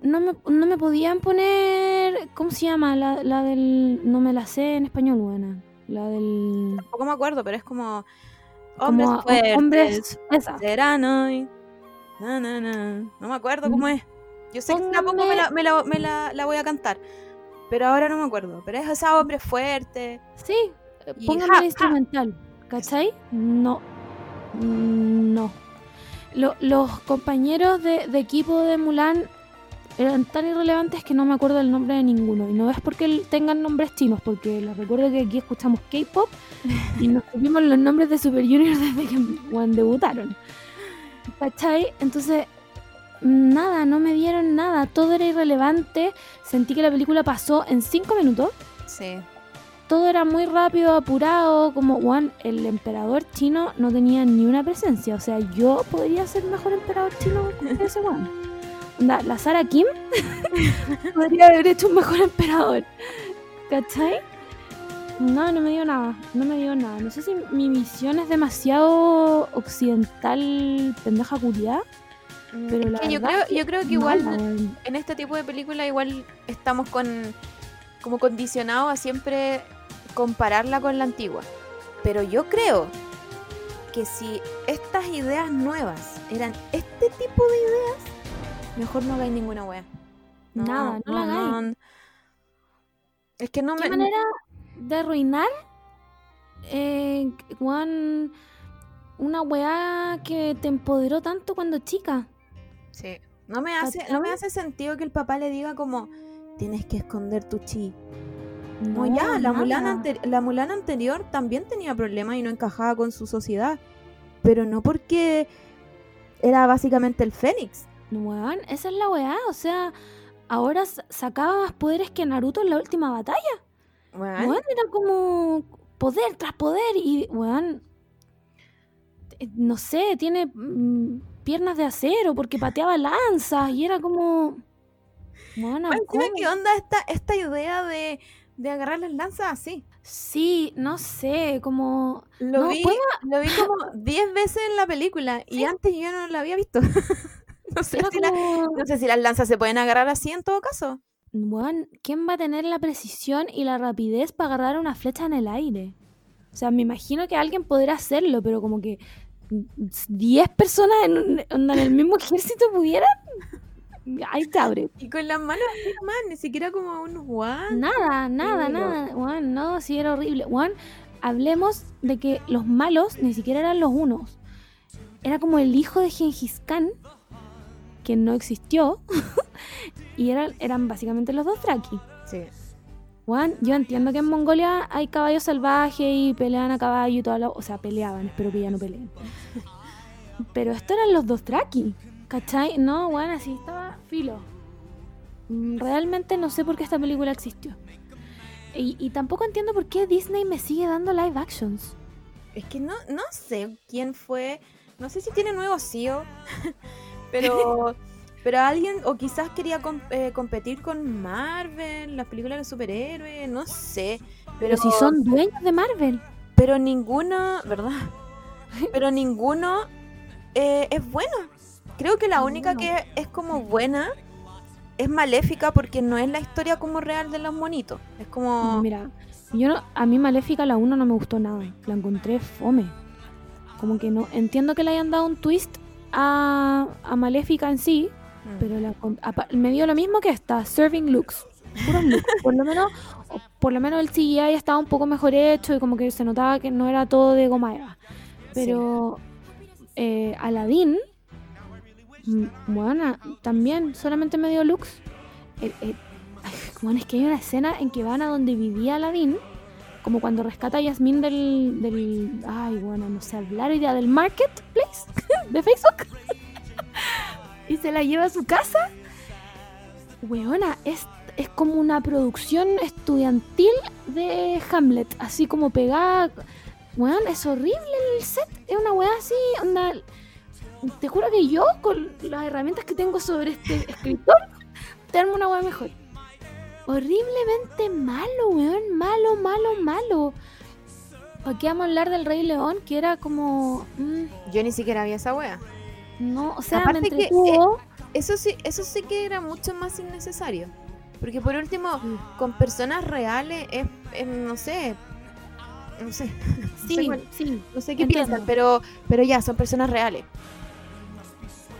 A: No me, no me podían poner. ¿Cómo se llama? La, la del. No me la sé en español, buena. La del.
B: Tampoco me acuerdo, pero es como.
A: como
B: Hombres
A: a-
B: fuertes.
A: hombres. Esa.
B: Serán hoy. Na, na, na. No me acuerdo cómo es. Yo sé que tampoco me,
A: Póngame-
B: la, me, la, me la- la voy a cantar. Pero ahora no me acuerdo. Pero es ese hombre fuerte.
A: Sí, eh,
B: ja,
A: el instrumental. ¿Cachai? No. No. Lo- los compañeros de, de equipo de Mulan eran tan irrelevantes que no me acuerdo el nombre de ninguno. Y no es porque tengan nombres chinos, porque les recuerdo que aquí escuchamos K-pop y nos supimos los nombres de Super Junior desde que bueno, debutaron. ¿Cachai? Entonces, nada, no me dieron nada. Todo era irrelevante. Sentí que la película pasó en cinco minutos
B: Sí.
A: todo era muy rápido, apurado, como Juan, el emperador chino no tenía ni una presencia. O sea, yo podría ser mejor emperador chino que ese Juan. Onda, la Sara Kim podría haber hecho un mejor emperador. ¿Cachai? No, no me dio nada, no me dio nada. No sé si mi visión es demasiado occidental, pendeja culiada. Pero
B: Es
A: la
B: yo creo, yo creo que igual
A: mala,
B: en este tipo de película igual estamos con como condicionados a siempre compararla con la antigua. Pero yo creo que si estas ideas nuevas eran este tipo de ideas, mejor no hagáis ninguna wea.
A: Nada, no la hagáis.
B: Es que no
A: ¿Qué
B: me.
A: manera de arruinar eh, Juan, una weá que te empoderó tanto cuando chica?
B: Sí. No me hace, no me hace sentido que el papá le diga como tienes que esconder tu chi. No,
A: No,
B: ya, la
A: nada.
B: Mulan, ante- la Mulan anterior también tenía problemas y no encajaba con su sociedad. Pero no porque era básicamente el Fénix.
A: Weón, esa es la weá, o sea, ahora sacaba más poderes que Naruto en la última batalla.
B: Bueno,
A: Weón, era como poder tras poder y, weón, eh, no sé, tiene mm, piernas de acero porque pateaba lanzas y era como... ¿cómo?
B: ¿qué onda esta, esta idea de de agarrar las lanzas así.
A: Sí, no sé, como...
B: Lo,
A: No,
B: vi,
A: ¿podemos-
B: lo vi como 10 veces en la película y antes yo no la había visto. no, sé la- no sé si las lanzas se pueden agarrar así en todo caso.
A: Weón, ¿quién va a tener la precisión y la rapidez para agarrar una flecha en el aire? O sea, me imagino que alguien podrá hacerlo, pero como que 10 personas en, un- en el mismo ejército pudieran. Ahí te abre.
B: Y con las manos nomás, ni siquiera como un guante.
A: Nada, nada, nada. Weón, no, sí era horrible. Weón, hablemos de que los malos ni siquiera eran los unos. Era como el hijo de Gengis Khan, que no existió, y eran, eran básicamente los dos Draki.
B: Sí.
A: Juan, yo entiendo que en Mongolia hay caballos salvajes y pelean a caballo y todo lo... O sea, peleaban, espero que ya no peleen. Pero estos eran los dos Draki, ¿cachai? No, bueno, así estaba filo. Mm, Realmente no sé por qué esta película existió. Y, y tampoco entiendo por qué Disney me sigue dando live actions.
B: Es que no, no sé quién fue. No sé si tiene nuevo CEO. pero. Pero alguien, o quizás quería com- eh, competir con Marvel, las películas de superhéroes, no sé.
A: Pero si son dueños de Marvel.
B: Pero ninguno, ¿verdad? Pero ninguno eh, es bueno. Creo que la única que es como buena es maléfica porque no es la historia como real de los monitos. Es como.
A: Mira, yo no, a mí Maléfica la 1 no me gustó nada. La encontré fome. Como que no. Entiendo que le hayan dado un twist a, a Maléfica en sí,
B: Mm.
A: pero la apa- me dio lo mismo que esta, Serving Looks. Puros looks. Por lo menos, por lo menos el CGI estaba un poco mejor hecho y como que se notaba que no era todo de goma eva. Pero eh, Aladdin, mm, bueno, también solamente me dio looks. Bueno, es que hay una escena en que van a donde vivía Aladdin, como cuando rescata a Yasmín del, del. Ay, bueno, no sé hablar día del marketplace de Facebook. y se la lleva a su casa. Weona, es, es como una producción estudiantil de Hamlet, así como pegada. Weón, es horrible el set. Es una weá así, onda. Te juro que yo, con las herramientas que tengo sobre este escritor, te armo una weá mejor. Horriblemente malo, weón. Malo, malo, malo. ¿Para qué vamos a hablar del Rey León? Que era como. mm,
B: Yo ni siquiera vi esa wea.
A: no, o sea,
B: Aparte
A: me
B: que, eh. Eso sí, eso sí que era mucho más innecesario. Porque por último, con personas reales es, es, no sé, no sé,
A: sí,
B: cuál-
A: sí.
B: no sé qué
A: Entiendo.
B: piensan, pero, pero ya, son personas reales.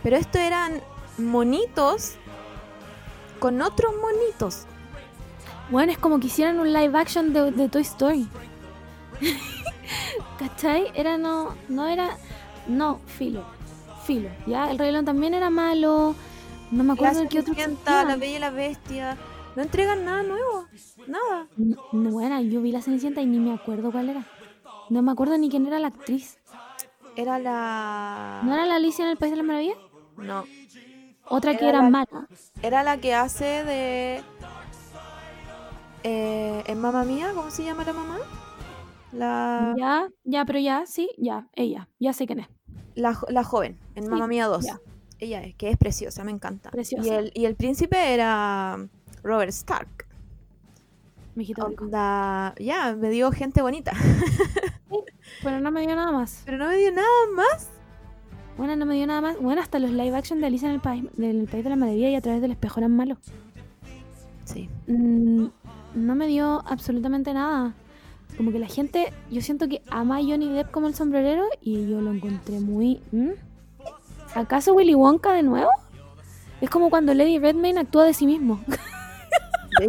B: Pero esto eran monitos con otros monitos.
A: Bueno, es como que hicieran un live action de, de Toy Story. ¿Cachai? Era no. No era. No, filo. Filo. Ya, el Rey León también era malo. No me acuerdo de qué otro.
B: Cenicienta, la. Bella y la Bestia. No entregan nada nuevo. Nada.
A: No, yo vi la Cenicienta y ni me acuerdo cuál era. No me acuerdo ni quién era la actriz.
B: Era la.
A: ¿No era la Alicia en el País de la Maravilla?
B: No.
A: Otra que
B: Era
A: era
B: la-
A: mala.
B: Era la que hace de. Eh, ¿En mamá mía? ¿Cómo se llama la mamá? La,
A: Ya, ya, pero ya, sí, ya, ella. Ya sé quién es.
B: la, la joven, en
A: Sí,
B: Mamma Mía 2.
A: ya.
B: Ella es, que es preciosa, me encanta.
A: Preciosa.
B: Y el, y el príncipe era Robert Stark.
A: Mijito
B: ya, me dio gente bonita.
A: Pero no me dio nada más.
B: Pero no me dio nada más.
A: Bueno, no me dio nada más. Bueno, hasta los live action de Alicia en el País, del país de la Maravilla y a través del espejo eran malos.
B: Sí.
A: Mm, no me dio absolutamente nada. Como que la gente, yo siento que ama a Johnny Depp como el sombrerero y yo lo encontré muy... ¿Acaso Willy Wonka de nuevo? Es como cuando Lady Redmayne actúa de sí mismo.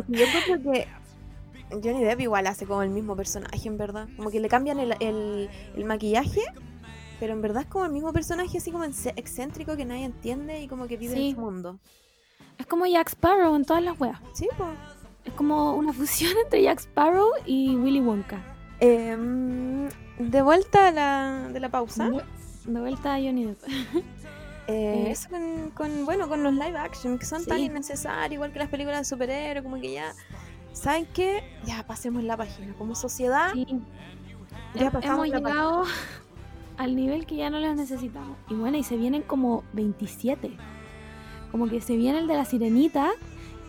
B: Yo creo que Johnny Depp igual hace como el mismo personaje, en verdad. Como que le cambian el, el- el maquillaje, pero en verdad es como el mismo personaje, así como excéntrico que nadie entiende y como que vive
A: Sí.
B: en su mundo.
A: Es como Jack Sparrow en todas las weas.
B: Sí, pues.
A: Es como una fusión entre Jack Sparrow y Willy Wonka.
B: Em, de vuelta a la, de la pausa.
A: De, vuelta a Johnny Depp.
B: Eh,
A: Eh,
B: eso con, con, bueno, con los live action, que son tan innecesarios, igual que las películas de superhéroes, como que ya. ¿Saben qué? Ya pasemos la página. Como sociedad,
A: Sí.
B: ya pasamos
A: hemos
B: la página.
A: llegado al nivel que ya no los necesitamos. Y bueno, y se vienen como 27. Como que se viene el de la sirenita,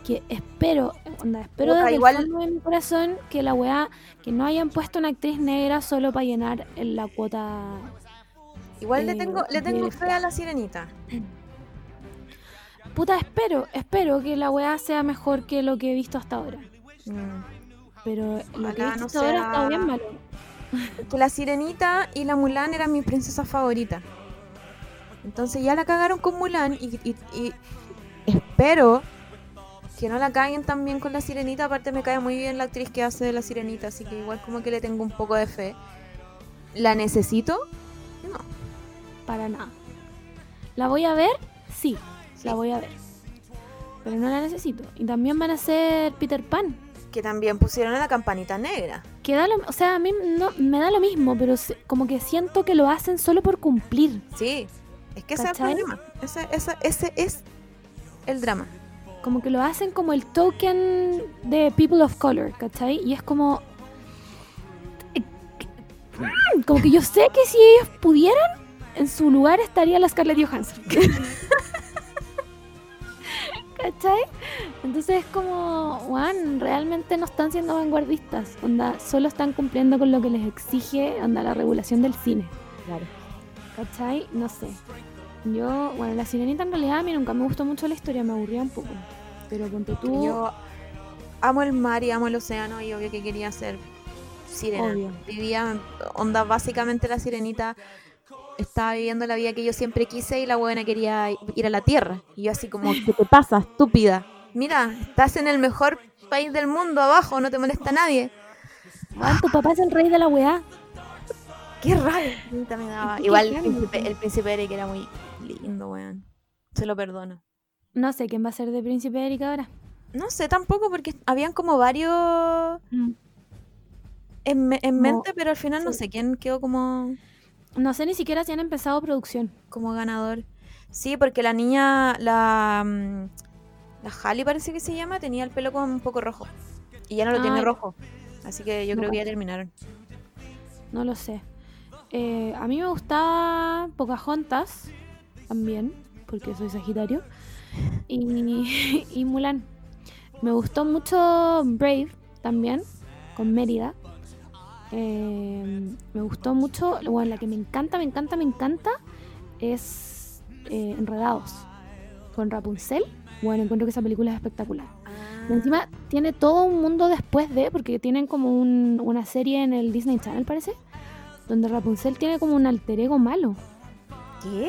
A: que espero, onda, espero desde
B: igual-
A: el fondo de mi corazón que la weá, que no hayan puesto una actriz negra solo para llenar la cuota.
B: Igual le tengo, le tengo fe a la sirenita.
A: Puta, espero, espero que la weá sea mejor que lo que he visto hasta ahora.
B: Mm.
A: Pero lo que he visto
B: no
A: hasta ahora está bien malo.
B: Que la sirenita y la Mulan eran mis princesas favoritas. Entonces ya la cagaron con Mulan y, y- y espero que no la caguen también con la sirenita. Aparte me cae muy bien la actriz que hace de la sirenita, así que igual como que le tengo un poco de fe. ¿La necesito? No.
A: Para nada. ¿La voy a ver? Sí,
B: Sí.
A: la voy a ver. Pero no la necesito. Y también van a ser Peter Pan.
B: Que también pusieron a la campanita negra.
A: Que da lo, o sea, a mí no, me da lo mismo, pero como que siento que lo hacen solo por cumplir.
B: Sí, es que ese es el
A: ¿Cachai?
B: problema. Ese, ese, ese es el drama.
A: Como que lo hacen como el token de People of Color, ¿cachai? Y es como... eh, mm, Como que yo sé que si ellos pudieran, en su lugar estaría la Scarlett Johansson. ¿Cachai? Entonces es como, Juan, realmente no están siendo vanguardistas. Onda, solo están cumpliendo con lo que les exige, onda, la regulación del cine.
B: Claro.
A: ¿Cachai? No sé. Yo, bueno, la sirenita en realidad a mí nunca me gustó mucho la historia, me aburría un poco. Pero ponte tú,
B: Yo amo el mar y amo el océano y obvio que quería ser sirena.
A: Obvio.
B: Vivía, onda, básicamente la sirenita estaba viviendo la vida que yo siempre quise y la buena quería ir a la tierra. Y yo así como, ¿qué te pasa, estúpida? Mira, estás en el mejor país del mundo abajo, no te molesta nadie.
A: Tu papá es el rey de la weá.
B: Qué raro. Ahorita me daba.
A: ¿Y tú
B: Igual el príncipe, el príncipe Eric era muy lindo, weón. Se lo perdono.
A: No sé quién va a ser de Príncipe Erika ahora.
B: No sé tampoco porque habían como varios en, me- en
A: Como-
B: mente, pero al final no
A: sí.
B: sé quién quedó como,
A: No sé ni siquiera si han empezado producción.
B: como ganador. Sí, porque la niña, la, mm, la Halle parece que se llama, tenía el pelo como un poco rojo. Y ya no lo tiene
A: Ay.
B: rojo. Así que yo
A: No
B: creo que ya terminaron.
A: No lo sé. Eh, a mí me gustaba Pocahontas también, porque soy Sagitario. Y, y Mulan. Me gustó mucho Brave también, con Mérida. Eh, me gustó mucho, bueno, la que me encanta, me encanta, me encanta es eh, Enredados, con Rapunzel. Bueno, encuentro que esa película es espectacular. Y encima tiene todo un mundo después de, porque tienen como un- una serie en el Disney Channel, parece, donde Rapunzel tiene como un alter ego malo.
B: ¿Qué?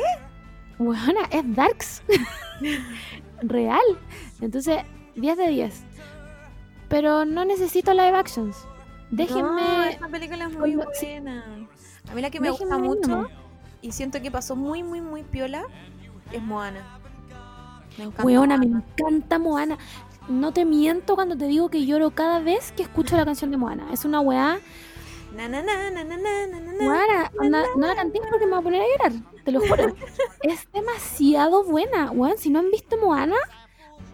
A: Buena, es Darks. Real. Entonces, 10 de 10. Pero no necesito live actions.
B: No,
A: Déjenme.
B: esta película es muy
A: cuando-
B: buena. A mí la que me gusta
A: déjenme
B: mucho
A: nomás.
B: y siento que pasó muy, muy, muy piola es Moana. Me encanta.
A: Weona, me
B: Moana.
A: encanta Moana. No te miento cuando te digo que lloro cada vez que escucho la canción de Moana. Es una weá.
B: Na,
A: no la canté porque me va a poner a llorar, te lo juro. es demasiado buena, weón. Si no han visto Moana,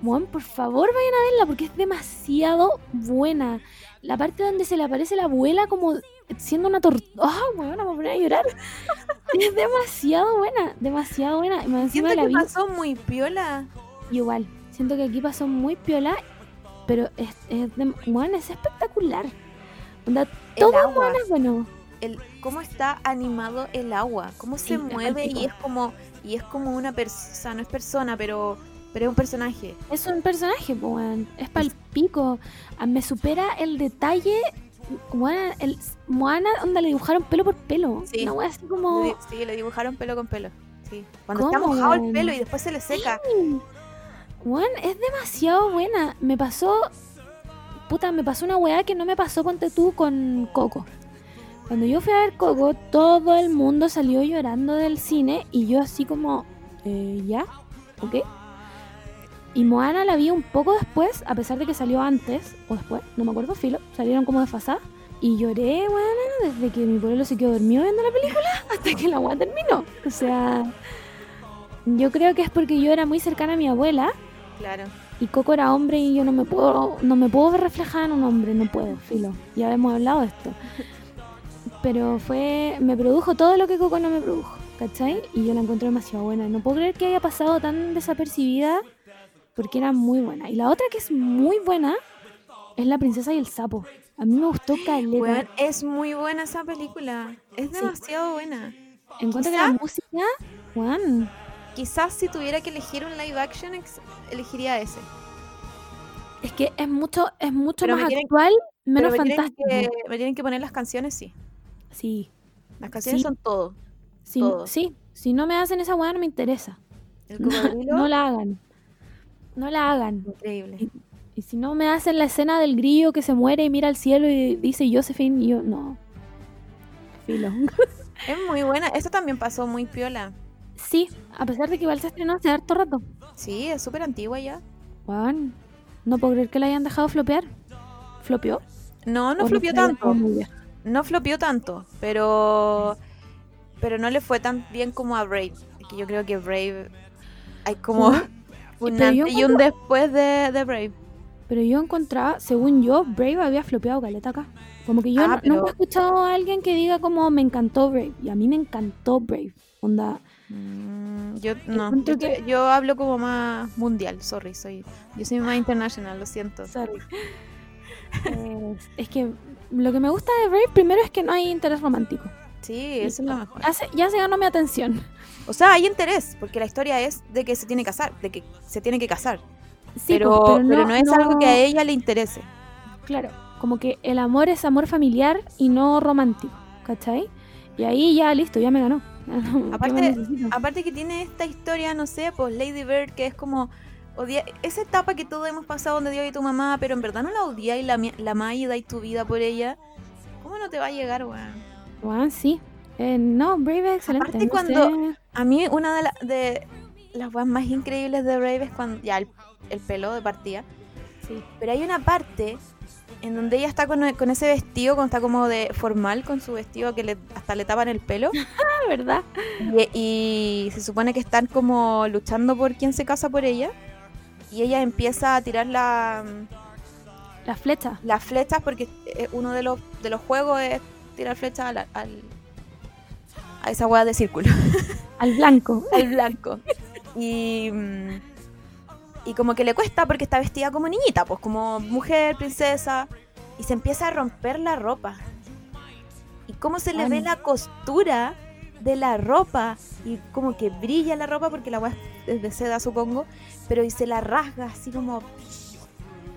A: weón, por favor vayan a verla porque es demasiado buena. La parte donde se le aparece la abuela como siendo una tortuga. ¡Oh, me voy a poner a llorar! es demasiado buena, demasiado buena.
B: Siento que pasó muy piola.
A: Igual, siento que aquí pasó muy piola, pero es, es, de... bueno, es espectacular. Onda,
B: El
A: todo
B: agua.
A: Moana es bueno.
B: el cómo está animado el agua, cómo
A: Sí,
B: se
A: es
B: mueve
A: palpico.
B: y es como y es como una persona, o sea, no es persona, pero pero es un personaje.
A: Es un personaje, weón. Es pal pico. Ah, Me supera el detalle. Weón, el Moana, donde le dibujaron pelo por pelo.
B: Sí.
A: Una así como.
B: Sí, le dibujaron pelo con pelo. Sí. Cuando está
A: ¿Cómo,
B: mojado el pelo y después se le seca.
A: Weón, es demasiado buena. Me pasó. Puta, me pasó una weá que no me pasó, ponte tú, con Coco. Cuando yo fui a ver Coco, todo el mundo salió llorando del cine y yo así como, eh, ¿ya? ¿Ok? Y Moana la vi un poco después, a pesar de que salió antes, o después, no me acuerdo, filo, salieron como desfasadas. Y lloré, weón, desde que mi pueblo se quedó dormido viendo la película hasta que la weá terminó. O sea, yo creo que es porque yo era muy cercana a mi abuela
B: Claro.
A: Y Coco era hombre y yo no me puedo no me puedo ver reflejada en un hombre, no puedo, filo. Ya hemos hablado de esto. Pero fue me produjo todo lo que Coco no me produjo, ¿cachai? Y yo la encuentro demasiado buena. No puedo creer que haya pasado tan desapercibida porque era muy buena. Y la otra que es muy buena es La princesa y el sapo. A mí me gustó caleta.
B: Weón, es muy buena esa película. Es
A: Sí.
B: demasiado buena.
A: Encuentro que la música, weón,
B: Quizás si tuviera que elegir un live action, elegiría ese.
A: es que es mucho, es mucho
B: Pero
A: más
B: me
A: actual, menos
B: tienen,
A: fantástico.
B: que, me tienen que poner las canciones, sí.
A: Sí,
B: Las canciones
A: Sí.
B: son todo. Todo.
A: sí, si no me hacen esa weá no me interesa.
B: El
A: No, la hagan. No la hagan.
B: increíble.
A: Y si no me hacen la escena del grillo que se muere y mira al cielo y dice Josephine, y yo no. Filo.
B: Es muy buena. Esto también pasó muy piola.
A: Sí, a pesar de que igual se estrenó hace harto rato.
B: Sí, es súper antigua ya.
A: Juan, no puedo creer que la hayan dejado flopear. ¿Flopeó?
B: No, no
A: ¿O
B: flopió
A: está ya
B: tanto. No flopió tanto, pero pero no le fue tan bien como a Brave. Que yo creo que Brave hay como un antes y un después de, de Brave.
A: Pero yo encontraba, según yo, Brave había flopeado caleta acá. Como que yo
B: Ah,
A: no-
B: pero-
A: nunca he escuchado a alguien que diga como me encantó Brave. Y a mí me encantó Brave. Onda,
B: Mm, yo no, yo,
A: que-
B: estoy- yo hablo como más mundial, sorry, soy yo soy más international, lo siento.
A: sorry. Eh, es que lo que me gusta de Brave primero es que no hay interés romántico.
B: Sí, eso es lo mejor.
A: Ya se, ya se ganó mi atención.
B: O sea, hay interés, porque la historia es de que se tiene que casar, de que se tiene que casar.
A: Sí,
B: pero,
A: pues,
B: pero, no, es algo que a ella le interese.
A: Claro, como que el amor es amor familiar y no romántico, ¿cachai? Y ahí ya listo, ya me ganó. ¿Qué
B: Aparte-? Aparte que tiene esta historia, no sé, pues Lady Bird, que es como odia- esa etapa que todos hemos pasado donde Dios y tu mamá, pero en verdad no la odiáis y la, la y dais tu vida por ella. ¿Cómo no te va a llegar, weón?
A: Juan, sí. Eh, no, Brave es excelente.
B: Aparte
A: no
B: cuando-
A: sé.
B: A mí una de, la- de las weas más increíbles de Brave es cuando ya el, el pelo de partida.
A: Sí.
B: Pero hay una parte en donde ella está con, con ese vestido, cuando está como de formal con su vestido que le, hasta le tapan el pelo.
A: Ah, ¿verdad?
B: Y, y se supone que están como luchando por quién se casa por ella. Y ella empieza a tirar la,
A: La flecha.
B: las flechas porque eh, uno de los, de los juegos es tirar flechas al, al- a esa hueá de círculo,
A: Al blanco.
B: al blanco. Y, mm, y como que le cuesta porque está vestida como niñita, pues como mujer, princesa. Y se empieza a romper la ropa. Y cómo se le ve la costura de la ropa. Y como que brilla la ropa porque la hueá es de seda, supongo. Pero y se la rasga así como...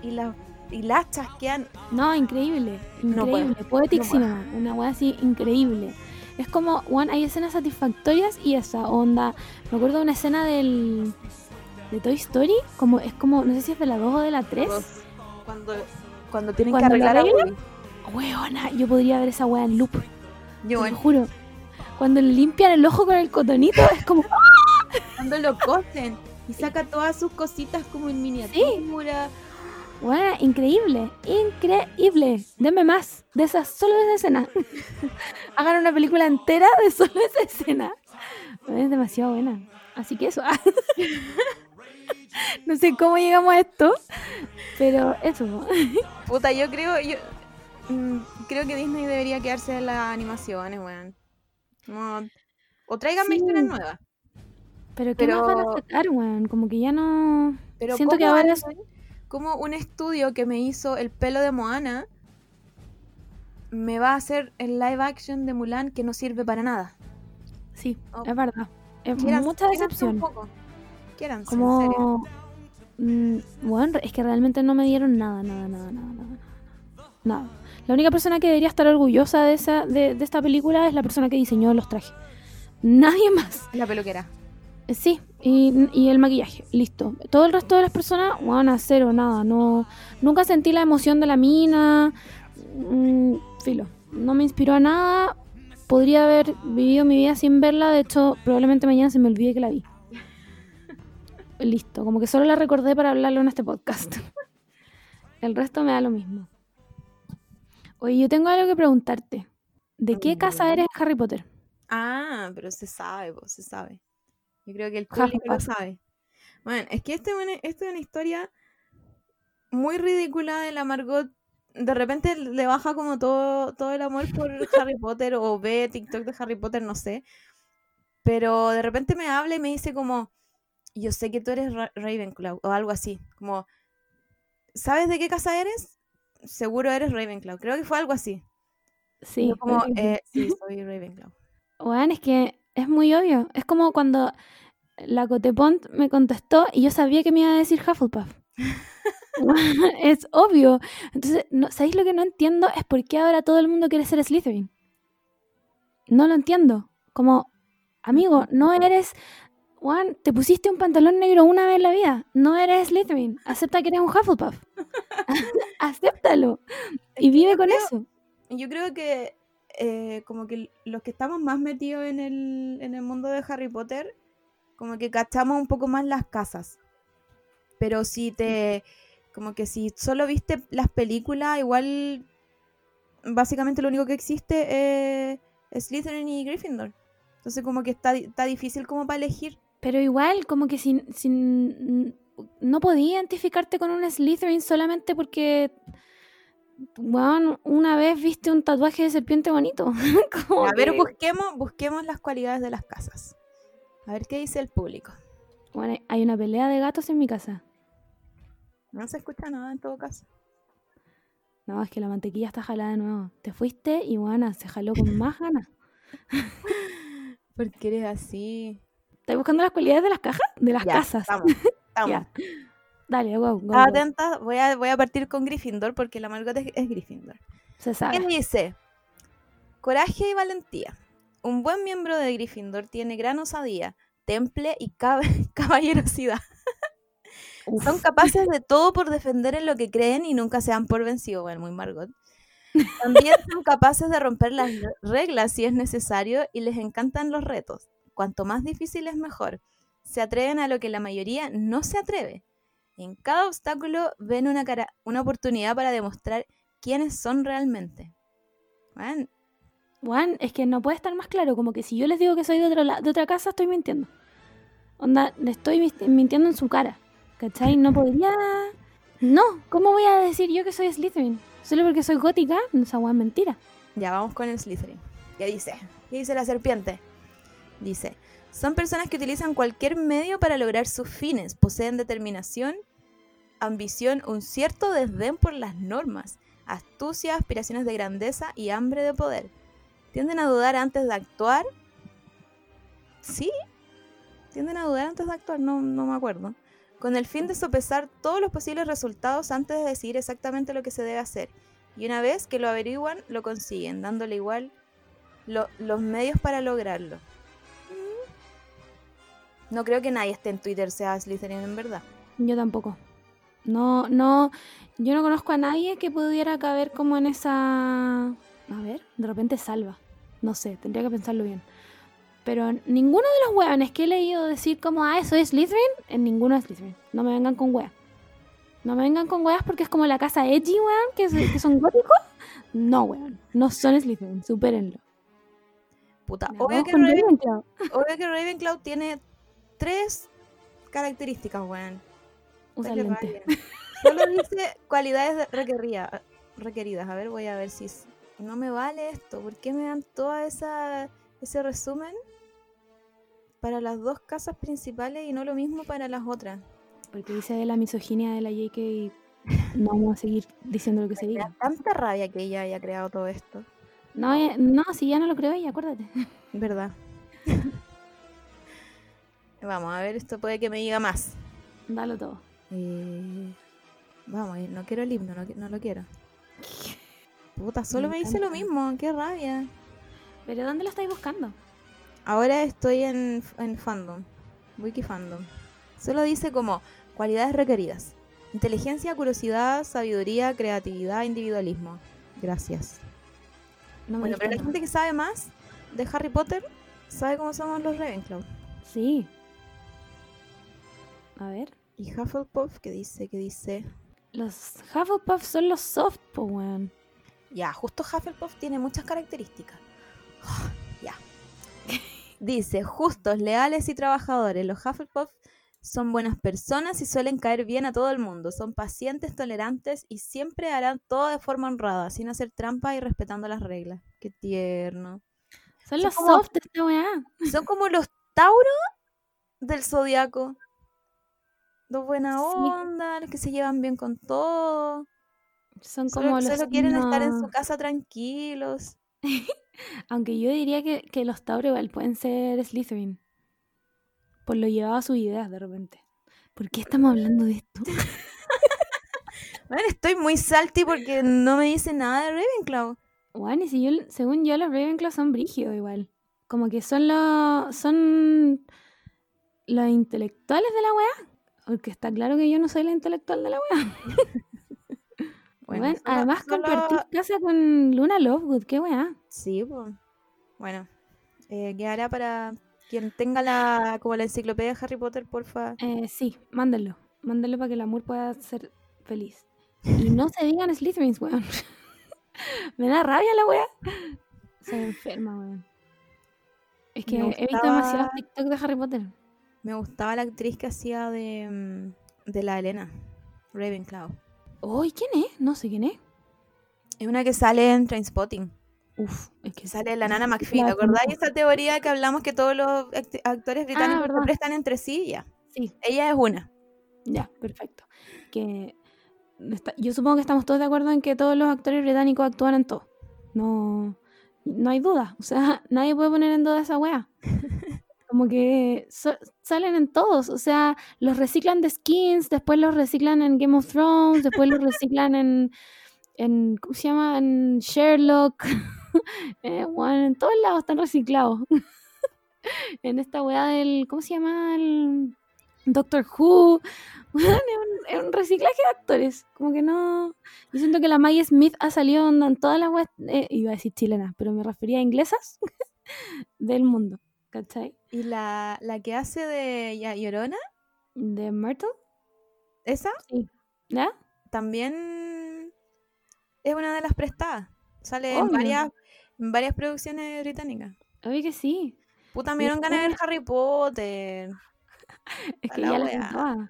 B: Y, la, y las chasquean
A: No, increíble.
B: No
A: Increíble. Poetísima.
B: no.
A: Una wea así increíble. Es como, Juan, hay escenas satisfactorias y esa onda. Me acuerdo de una escena del. De Toy Story. Como, es como, no sé si es de la 2 o de la 3.
B: Cuando, cuando tienen
A: Cuando
B: que
A: la
B: arreglar a Woody.
A: Weona, yo podría ver esa wea en loop.
B: Yo,
A: Te lo juro. Cuando le limpian el ojo con el cotonito, es como.
B: cuando lo cosen y saca todas sus cositas como en miniatura.
A: Bueno, increíble, increíble. Denme más de esas, solo de esa escena. Hagan una película entera de solo esa escena. Es demasiado buena. Así que eso. no sé cómo llegamos a esto, pero eso.
B: Puta, yo creo, yo mm, creo que Disney debería quedarse en las animaciones, weón. O tráiganme
A: Sí.
B: historias nuevas.
A: Pero ¿qué más van
B: Pero-
A: a sacar, weón? Como que ya no.
B: Pero
A: Siento que
B: ¿cómo
A: ahora
B: hacen- como un estudio que me hizo el pelo de Moana me va a hacer el live action de Mulan que no sirve para nada.
A: Sí,
B: Oh.
A: es verdad. Es mucha
B: un
A: decepción.
B: En serio.
A: Como. mm, bueno, es que realmente no me dieron nada, nada, nada, nada, nada. La única persona que debería estar orgullosa de, esa, de, de esta película es la persona que diseñó los trajes. Nadie más.
B: La peluquera.
A: Sí, y, y el maquillaje, listo. Todo el resto de las personas, bueno, a cero, nada. No, nunca sentí la emoción de la mina. mm, filo, no me inspiró a nada. Podría haber vivido mi vida sin verla. De hecho, probablemente mañana se me olvide que la vi. Listo, como que solo la recordé para hablarlo en este podcast. El resto me da lo mismo. Oye, yo tengo algo que preguntarte. ¿De qué casa eres Harry Potter?
B: Ah, pero se sabe, se sabe. Yo creo que el público lo sabe. Bueno, es que esta es una, esta es una historia muy ridícula de la Margot. De repente le baja como todo, todo el amor por Harry Potter o ve TikTok de Harry Potter, no sé. Pero de repente me habla y me dice como, yo sé que tú eres Ra- Ravenclaw o algo así. Como, ¿sabes de qué casa eres? seguro eres Ravenclaw. Creo que fue algo así.
A: Sí.
B: Yo como, eh, sí, soy Ravenclaw.
A: Weón, es que es muy obvio. Es como cuando la Cotepont me contestó y yo sabía que me iba a decir Hufflepuff. es obvio. Entonces, no, ¿sabéis lo que no entiendo? Es por qué ahora todo el mundo quiere ser Slytherin. No lo entiendo. Como, amigo, no eres... Juan, te pusiste un pantalón negro una vez en la vida. No eres Slytherin. Acepta que eres un Hufflepuff. Acéptalo. Y vive con
B: creo-
A: eso.
B: Yo creo que eh, como que los que estamos más metidos en el, en el mundo de Harry Potter, como que cachamos un poco más las casas. Pero si te, como que si solo viste las películas, igual básicamente lo único que existe es Slytherin y Gryffindor. Entonces como que está, está difícil como para elegir.
A: Pero igual, como que si, si n- no podía identificarte con un Slytherin solamente porque, bueno, una vez viste un tatuaje de serpiente bonito. Como
B: A ver,
A: que-
B: busquemos, busquemos las cualidades de las casas. A ver qué dice el público.
A: Bueno, hay una pelea de gatos en mi casa.
B: No se escucha nada en todo caso.
A: No, es que la mantequilla está jalada de nuevo. Te fuiste y bueno, se jaló con más ganas.
B: Porque eres así.
A: ¿Estás buscando las cualidades de las cajas? De las
B: Ya,
A: casas.
B: Estamos, estamos.
A: Ya. Dale, go, go.
B: Atenta, voy a, voy a partir con Gryffindor porque la Margot es, es Gryffindor.
A: Se
B: ¿Qué
A: sabe.
B: dice? Coraje y valentía. Un buen miembro de Gryffindor tiene gran osadía, temple y cab- caballerosidad.
A: Uf.
B: Son capaces de todo por defender en lo que creen y nunca se dan por vencidos. Bueno, muy Margot. También son capaces de romper las re- reglas si es necesario y les encantan los retos. Cuanto más difícil es mejor. Se atreven a lo que la mayoría no se atreve. En cada obstáculo ven una, cara- una oportunidad para demostrar quiénes son realmente. Bueno,
A: Juan, es que no puede estar más claro. Como que si yo les digo que soy de, otro de otra casa, estoy mintiendo. Onda, le estoy mintiendo en su cara. ¿Cachai? No podría. No, ¿cómo voy a decir yo que soy Slytherin? Solo porque soy gótica, esa weá es mentira.
B: Ya vamos con el Slytherin. ¿Qué dice? ¿Qué dice la serpiente? Dice, son personas que utilizan cualquier medio para lograr sus fines, poseen determinación, ambición, un cierto desdén por las normas, astucia, aspiraciones de grandeza y hambre de poder. Tienden a dudar antes de actuar. ¿Sí? Tienden a dudar antes de actuar, no, no me acuerdo. Con el fin de sopesar todos los posibles resultados antes de decidir exactamente lo que se debe hacer. Y una vez que lo averiguan, lo consiguen, dándole igual lo- los medios para lograrlo. No creo que nadie esté en Twitter sea Slytherin en verdad.
A: Yo tampoco. No, no. Yo no conozco a nadie que pudiera caber como en esa. A ver, de repente salva. No sé, tendría que pensarlo bien. Pero ninguno de los hueones que he leído decir como, ah, eso es Slytherin, en ninguno es Slytherin. No me vengan con hueas. No me vengan con hueas porque es como la casa edgy, weón, que, es- que son góticos. No, weón. No son Slytherin, supérenlo.
B: Puta, obvio que, Raven- obvio que Ravenclaw tiene tres características, weón.
A: Usa.
B: Solo dice cualidades de- requerida- requeridas. A ver, voy a ver si es- no me vale esto. ¿Por qué me dan esa ese resumen para las dos casas principales y no lo mismo para las otras?
A: Porque dice de la misoginia de la JK y no vamos a seguir diciendo lo que se diga.
B: tanta rabia que ella haya creado todo esto.
A: No, eh, no, si ya no lo creo ella, acuérdate.
B: ¿Verdad? Vamos, a ver, esto puede que me diga más.
A: Dalo todo.
B: Eh, vamos, no quiero el himno, no, lo quiero. Puta, solo
A: Me
B: me dice lo mismo, qué rabia.
A: ¿Pero dónde lo estáis buscando?
B: Ahora estoy en, en fandom, wiki fandom. Solo dice como cualidades requeridas. Inteligencia, curiosidad, sabiduría, creatividad, individualismo. Gracias.
A: No
B: Bueno, pero la gente que sabe más de Harry Potter sabe cómo somos los Ravenclaw.
A: Sí. A ver.
B: Y Hufflepuff, que dice, que dice...
A: Los Hufflepuff son los soft, po, weón.
B: Ya, justo Hufflepuff tiene muchas características. ya. Dice, justos, leales y trabajadores. Los Hufflepuff son buenas personas y suelen caer bien a todo el mundo. Son pacientes, tolerantes y siempre harán todo de forma honrada, sin hacer trampa y respetando las reglas. Qué tierno.
A: Son
B: Son
A: los
B: como-
A: soft esta weá.
B: Son como los Tauro del zodiaco. Los buena
A: Sí.
B: onda, los que se llevan bien con todo.
A: Son
B: Solo,
A: como los
B: solo quieren estar en su casa tranquilos.
A: Aunque yo diría que, que los Tauro igual pueden ser Slytherin. Por lo llevado a sus ideas de repente. ¿Por qué estamos hablando de esto?
B: Bueno, estoy muy salty porque no me dice nada de Ravenclaw.
A: Bueno, y si yo, según yo, los Ravenclaw son brígidos igual. Como que son los. son los intelectuales de la weá. Porque está claro que yo no soy la intelectual de la weá.
B: Bueno,
A: Bueno,
B: solo-
A: además
B: solo-
A: casa con Luna Lovegood, qué weá.
B: Sí, pues. Bueno, eh, quedará para quien tenga la como la enciclopedia de Harry Potter, porfa.
A: Eh, sí, mándenlo. Mándenlo para que el amor pueda ser feliz. Y no se digan Slytherins, weón. Me da rabia la weá. Soy enferma, weón. Es que he visto demasiados TikTok de Harry Potter.
B: Me gustaba la actriz que hacía de, mm, de la Elena, Ravenclaw.
A: Uy, ¿quién es? No sé quién es.
B: Es una que sale en Trainspotting.
A: Uf, es que
B: sale la Nana McPhee. ¿Te acordáis
A: conozco.
B: esa teoría que hablamos que todos los act- actores británicos se
A: verdad.
B: prestan entre sí? Ya.
A: Sí,
B: Ella es una.
A: ya, perfecto. Que está- yo supongo que estamos todos de acuerdo en que todos los actores británicos actúan en todo. No, no hay duda. O sea, nadie puede poner en duda esa wea. Como que salen en todos. O sea, los reciclan de skins, después los reciclan en Game of Thrones, después los reciclan en, ¿cómo se llama? En Sherlock. Eh, bueno, en todos lados están reciclados. en esta weá del, ¿cómo se llama? El Doctor Who. Weón, es, un, un reciclaje de actores. Como que no. Yo siento que la Maggie Smith ha salido en todas las weas. eh, iba a decir chilenas, pero me refería a inglesas del mundo. ¿Cachai?
B: Y la, la que hace de Llorona,
A: De Myrtle.
B: esa,
A: ¿Ya?
B: también es una de las prestadas. Sale en varias, en varias producciones británicas.
A: Obvio que sí.
B: Puta, me dieron ganas de ver Harry Potter.
A: Es que
B: la
A: ya las todas.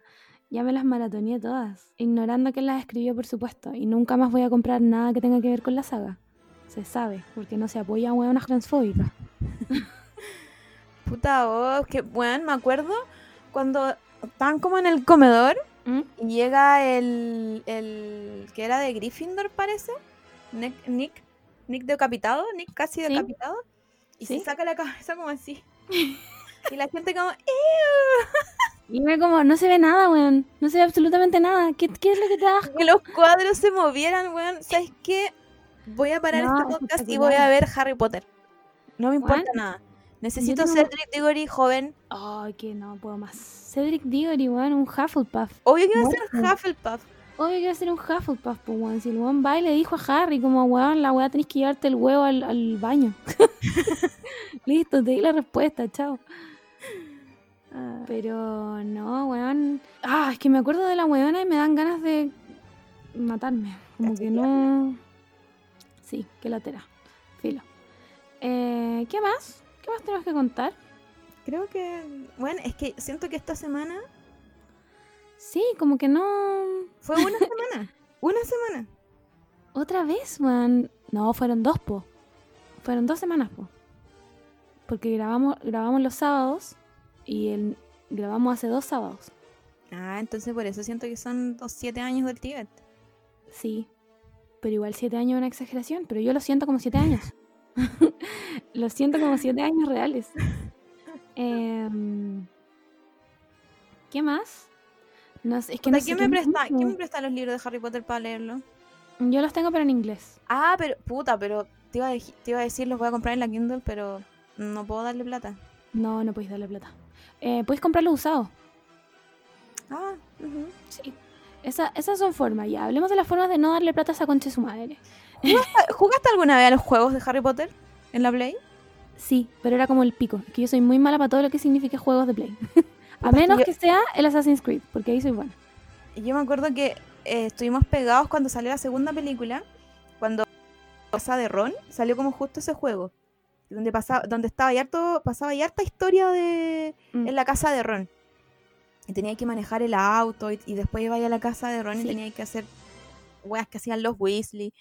A: Ya me las maratoneé todas. Ignorando que las escribió, por supuesto. Y nunca más voy a comprar nada que tenga que ver con la saga. Se sabe, porque no se apoya a hueonas transfóbicas.
B: Puta, oh, que bueno, me acuerdo cuando estaban como en el comedor
A: ¿Mm?
B: y llega el, el que era de Gryffindor, parece. Nick, Nick, Nick decapitado, Nick casi
A: Sí.
B: decapitado. Y
A: Sí.
B: se saca la cabeza como así. y la gente como, "Ew".
A: Y me como, no se ve nada, weón. No se ve absolutamente nada. ¿Qué, qué es lo que te da
B: que los cuadros se movieran, weón. ¿Sabes qué? Voy a parar
A: No,
B: este podcast y voy a ver Harry Potter. No me importa nada. Necesito
A: tengo-
B: Cedric Diggory joven.
A: Ay, que no puedo más. Cedric Diggory, weón, un Hufflepuff.
B: Obvio que va a ser. Hufflepuff.
A: Obvio que va a ser un Hufflepuff, pues, weón. Si el weón va y le dijo a Harry, como, weón, la weá tenés que llevarte el huevo al, al baño. Listo, te di la respuesta, chao. Ah, Pero no, weón. Ah, es que me acuerdo de la weona y me dan ganas de matarme. Como que no. Sí, qué latera. Filo. Eh, ¿Qué más? ¿Qué más tenemos que contar?
B: Creo que, bueno, es que siento que esta semana
A: Sí, como que no.
B: fue una semana. Una semana.
A: Otra vez, weón. No, fueron dos, po. Fueron dos semanas, po. Porque grabamos, grabamos los sábados y el, grabamos hace dos sábados.
B: Ah, entonces por eso siento que son los siete años del Tíbet.
A: Sí. Pero igual siete años es una exageración, pero yo lo siento como siete años. lo siento como siete años reales. Em, ¿Qué más? No sé, es que
B: Puta,
A: no sé
B: ¿quién, me presta. ¿Quién me presta los libros de Harry Potter para leerlo?
A: Yo los tengo pero en inglés.
B: Ah, pero, puta, pero te iba, a, te iba a decir, los voy a comprar en la Kindle, pero no puedo darle plata.
A: No, no podéis darle plata. Eh, podéis comprarlos usados.
B: Ah.
A: Sí. Esa, esas son formas, ya. Hablemos de las formas de no darle plata a esa concha de su madre.
B: Ah, ¿Jugaste alguna vez a los juegos de Harry Potter en la Play?
A: Sí, pero era como el pico. Es que yo soy muy mala para todo lo que signifique juegos de Play. a menos
B: yo-
A: que sea el Assassin's Creed, porque ahí soy buena.
B: Y yo me acuerdo que eh, estuvimos pegados cuando salió la segunda película, cuando Casa de Ron salió como justo ese juego, donde pasaba, donde estaba y harto, pasaba y harta historia de
A: Mm.
B: en la casa de Ron. Y tenía que manejar el auto y, y después iba a la casa de Ron y
A: Sí.
B: tenía que hacer weas que hacían los Weasley.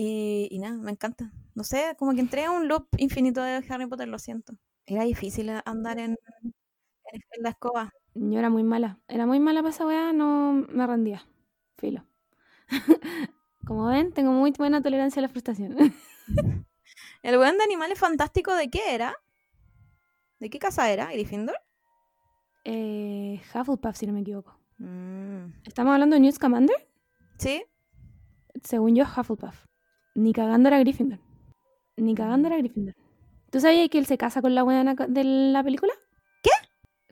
B: Y, y nada, me encanta. No sé, como que entré a un loop infinito de Harry Potter, lo siento. Era difícil andar en, la escoba.
A: Yo era muy mala. Era muy mala para esa weá, no me rendía. Filo. Como ven, tengo muy buena tolerancia a la frustración.
B: ¿El weón de Animales Fantásticos de qué era? ¿De qué casa era? ¿Gryffindor?
A: eh, Hufflepuff, si no me equivoco.
B: Mm.
A: ¿Estamos hablando de Newt Scamander?
B: ¿Sí?
A: Según yo, Hufflepuff. Ni cagando era Gryffindor. Ni cagando era Gryffindor. ¿Tú sabías que él se casa con la co- de la película?
B: ¿Qué?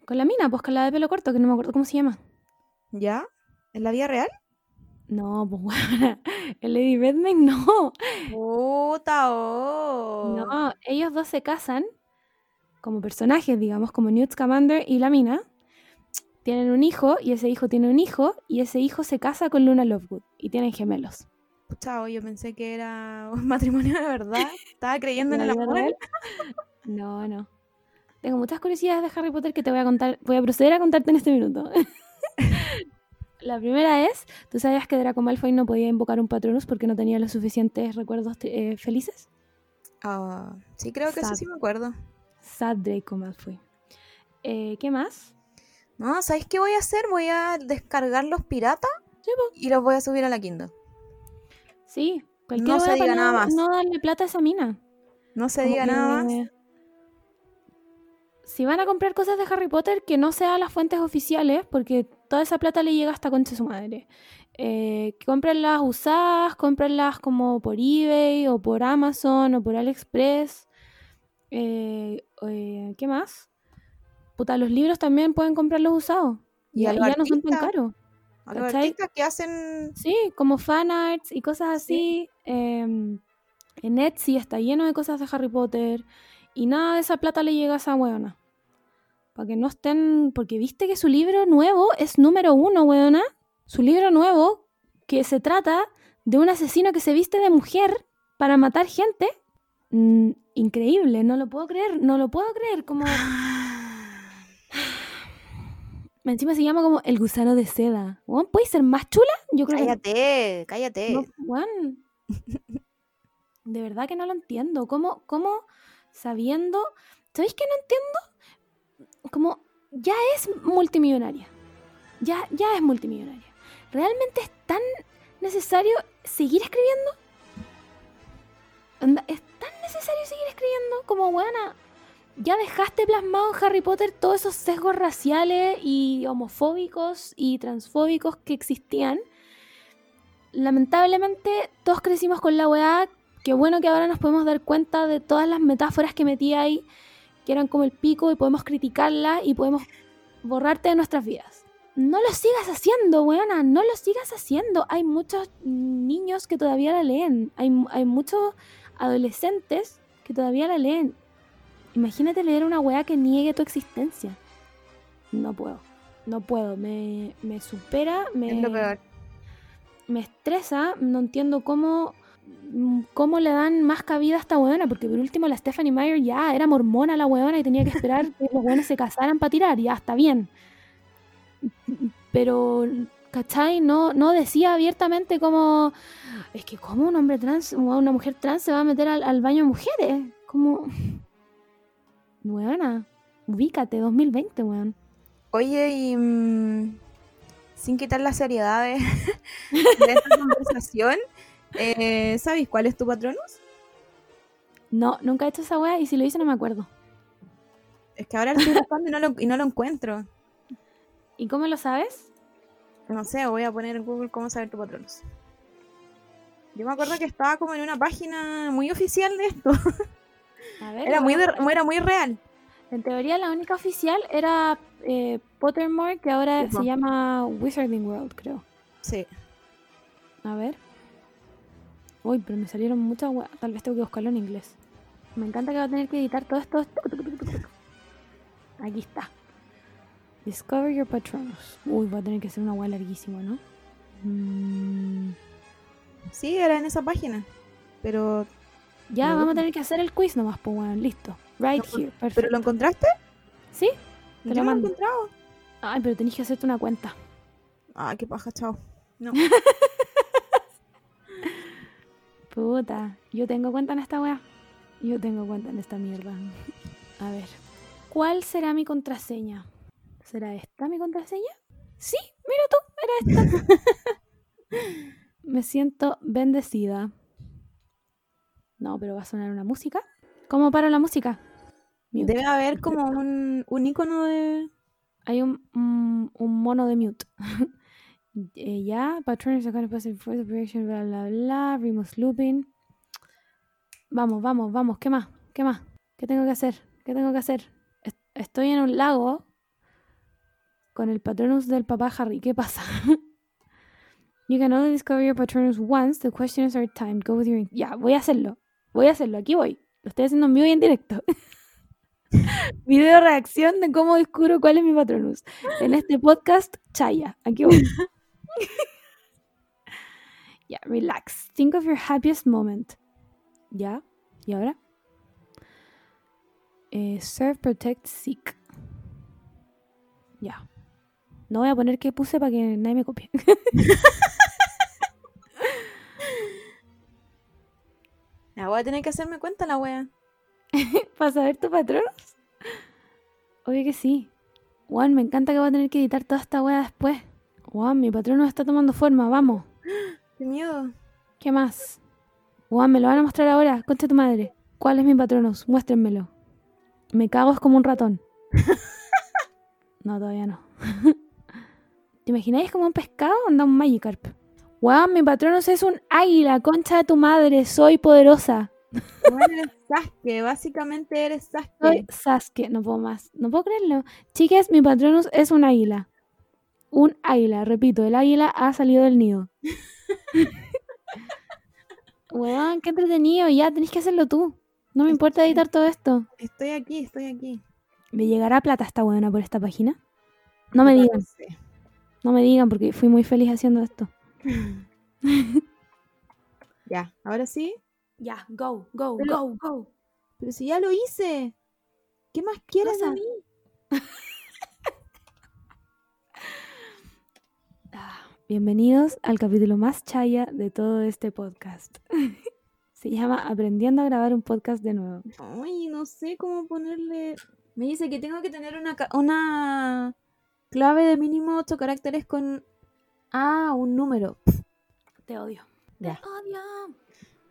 A: Con la mina, pues con la de pelo corto, que no me acuerdo cómo se llama.
B: ¿Ya? ¿En la vida real?
A: No, pues weona. El Lady Redmayne no.
B: Puta, oh.
A: No, ellos dos se casan como personajes, digamos, como Newt Scamander y la mina. Tienen un hijo y ese hijo tiene un hijo y ese hijo se casa con Luna Lovegood y tienen gemelos.
B: Pucha, oh, yo pensé que era un matrimonio de verdad. Estaba creyendo en
A: ¿La
B: el amor.
A: No, no. Tengo muchas curiosidades de Harry Potter que te voy a contar. Voy a proceder a contarte en este minuto. La primera es, ¿tú sabías que Draco Malfoy no podía invocar un Patronus porque no tenía los suficientes recuerdos eh, felices?
B: Ah, sí, creo que eso
A: Sad.
B: sí me acuerdo.
A: Sad Draco Malfoy. Eh, ¿Qué más?
B: No, ¿sabes qué voy a hacer? Voy a descargar los piratas
A: Sí,
B: y los voy a subir a la Kindle.
A: Sí, cualquier
B: No se diga nada
A: no-
B: más.
A: No darle plata a esa mina.
B: No se
A: Como
B: diga nada más.
A: Si van a comprar cosas de Harry Potter, que no sean las fuentes oficiales, porque toda esa plata le llega hasta concha su madre. Eh, cómprenlas usadas, cómprenlas como por eBay o por Amazon o por AliExpress. Eh, eh, ¿Qué más? Puta, los libros también pueden comprarlos usados.
B: Y
A: ya, ya no son tan caros.
B: A los que hacen.
A: Sí, como fanarts y cosas así. em, en Etsy está lleno de cosas de Harry Potter. Y nada de esa plata le llega a esa weona. Para que no estén. Porque viste que su libro nuevo es número uno, weona. Su libro nuevo, que se trata de un asesino que se viste de mujer para matar gente. Mm, increíble, no lo puedo creer, no lo puedo creer. Como. Encima se llama como el gusano de seda. Weón, ¿Puede ser más chula? Yo creo que
B: Cállate, cállate.
A: no, Juan. De verdad que no lo entiendo. ¿Cómo, cómo sabiendo... ¿Sabéis que no entiendo? Como ya es multimillonaria. Ya, ya es multimillonaria. ¿Realmente es tan necesario seguir escribiendo? ¿Es tan necesario seguir escribiendo? Como, buena, ya dejaste plasmado en Harry Potter todos esos sesgos raciales y homofóbicos y transfóbicos que existían lamentablemente todos crecimos con la weá. Qué bueno que ahora nos podemos dar cuenta de todas las metáforas que metía ahí, que eran como el pico, y podemos criticarlas y podemos borrarte de nuestras vidas. No lo sigas haciendo, weona, no lo sigas haciendo. Hay muchos niños que todavía la leen. Hay, hay muchos adolescentes que todavía la leen. Imagínate leer una weá que niegue tu existencia. No puedo. No puedo. Me, me supera. Me,
B: Es lo peor.
A: me estresa, no entiendo cómo, cómo le dan más cabida a esta weona, porque por último la Stephanie Meyer ya era mormona la weona y tenía que esperar que los weones se casaran para tirar, ya está bien. Pero, ¿cachai? No, no decía abiertamente como, es que como un hombre trans una mujer trans se va a meter al, al baño de mujeres, como... Weona, ubícate, 2020, weón.
B: Oye, y mm, sin quitar la seriedad de, de esta conversación, eh, ¿sabéis cuál es tu patronus?
A: No, nunca he hecho esa wea y si lo hice no me acuerdo.
B: Es que ahora lo estoy buscando y no lo, y no lo encuentro.
A: ¿Y cómo lo sabes?
B: No sé, voy a poner en Google cómo saber tu patronus. Yo me acuerdo que estaba como en una página muy oficial de esto.
A: A ver,
B: Era muy, de- era muy real.
A: En teoría la única oficial era eh, Pottermore, que ahora
B: Sí,
A: se llama Wizarding World, creo.
B: Sí.
A: A ver. Uy, pero me salieron muchas. Tal vez tengo que buscarlo en inglés. Me encanta que va a tener que editar todo esto. Aquí está. Discover your Patronus. Uy, va a tener que ser una wea larguísima, ¿no? Mm,
B: Sí, era en esa página. Pero,
A: ya,
B: No.
A: vamos a tener que hacer el quiz nomás, pues weón. Listo. Right
B: No,
A: here. Perfecto.
B: ¿Pero lo encontraste?
A: ¿Sí? Te lo
B: he encontrado.
A: Ay, pero tenés que hacerte una cuenta.
B: Ah, qué paja, chao. No.
A: Puta, yo tengo cuenta en esta weá. Yo tengo cuenta en esta mierda. A ver. ¿Cuál será mi contraseña? ¿Será esta mi contraseña? Sí, mira tú, era esta. me siento bendecida. No, pero va a sonar una música. ¿Cómo paro la música? Mute.
B: Debe haber como un, un icono de.
A: Hay un, un, un mono de mute. Eh, ya, Patronus are gonna pass for the operation, bla bla bla, Remus looping. Vamos, vamos, vamos, ¿qué más? ¿Qué más? ¿Qué tengo que hacer? ¿Qué tengo que hacer? Est- Estoy en un lago con el Patronus del papá Harry. ¿Qué pasa? you can only discover your Patronus once. The questions are timed. Go with your... Ya, voy a hacerlo. Voy a hacerlo. Aquí voy. Lo estoy haciendo en vivo y en directo. Video reacción de cómo descubro cuál es mi Patronus. En este podcast, Chaya. Aquí voy. Ya, relax. Think of your happiest moment. Ya. ¿Y ahora? Eh, serve, protect, seek. Ya. No voy a poner qué puse para que nadie me copie.
B: voy a tener que hacerme cuenta la wea.
A: ¿Para saber tu patronos? Obvio que sí. Juan, me encanta que voy a tener que editar toda esta wea después. Juan, mi patrono está tomando forma, vamos.
B: Qué miedo.
A: ¿Qué más? Juan, me lo van a mostrar ahora, concha tu madre. ¿Cuál es mi patronos? Muéstrenmelo. Me cago es como un ratón. No, todavía no. ¿Te imagináis como un pescado? Anda un Magikarp. Juan, mi patronos es un águila, concha de tu madre, soy poderosa.
B: Bueno, eres Sasuke, básicamente eres Sasuke.
A: Soy Sasuke, no puedo más, no puedo creerlo. Chicas, mi patronus es un águila. Un águila, repito, el águila ha salido del nido. Weón, qué entretenido, ya tenés que hacerlo tú. No me importa editar todo esto.
B: Estoy aquí, estoy aquí.
A: ¿Me llegará plata esta buena por esta página? No me digan, no me digan porque fui muy feliz haciendo esto.
B: Ya, ahora sí.
A: Ya, go, go,
B: Pero-
A: go, go.
B: Pero si ya lo hice. ¿Qué más quieres de mí?
A: Ah, Bienvenidos al capítulo más chaya de todo este podcast. Se llama Aprendiendo a grabar un podcast de nuevo.
B: Ay, no sé cómo ponerle. Me dice que tengo que tener una, una clave de mínimo 8 caracteres con. Ah, un número.
A: Te odio.
B: Ya.
A: Te odio.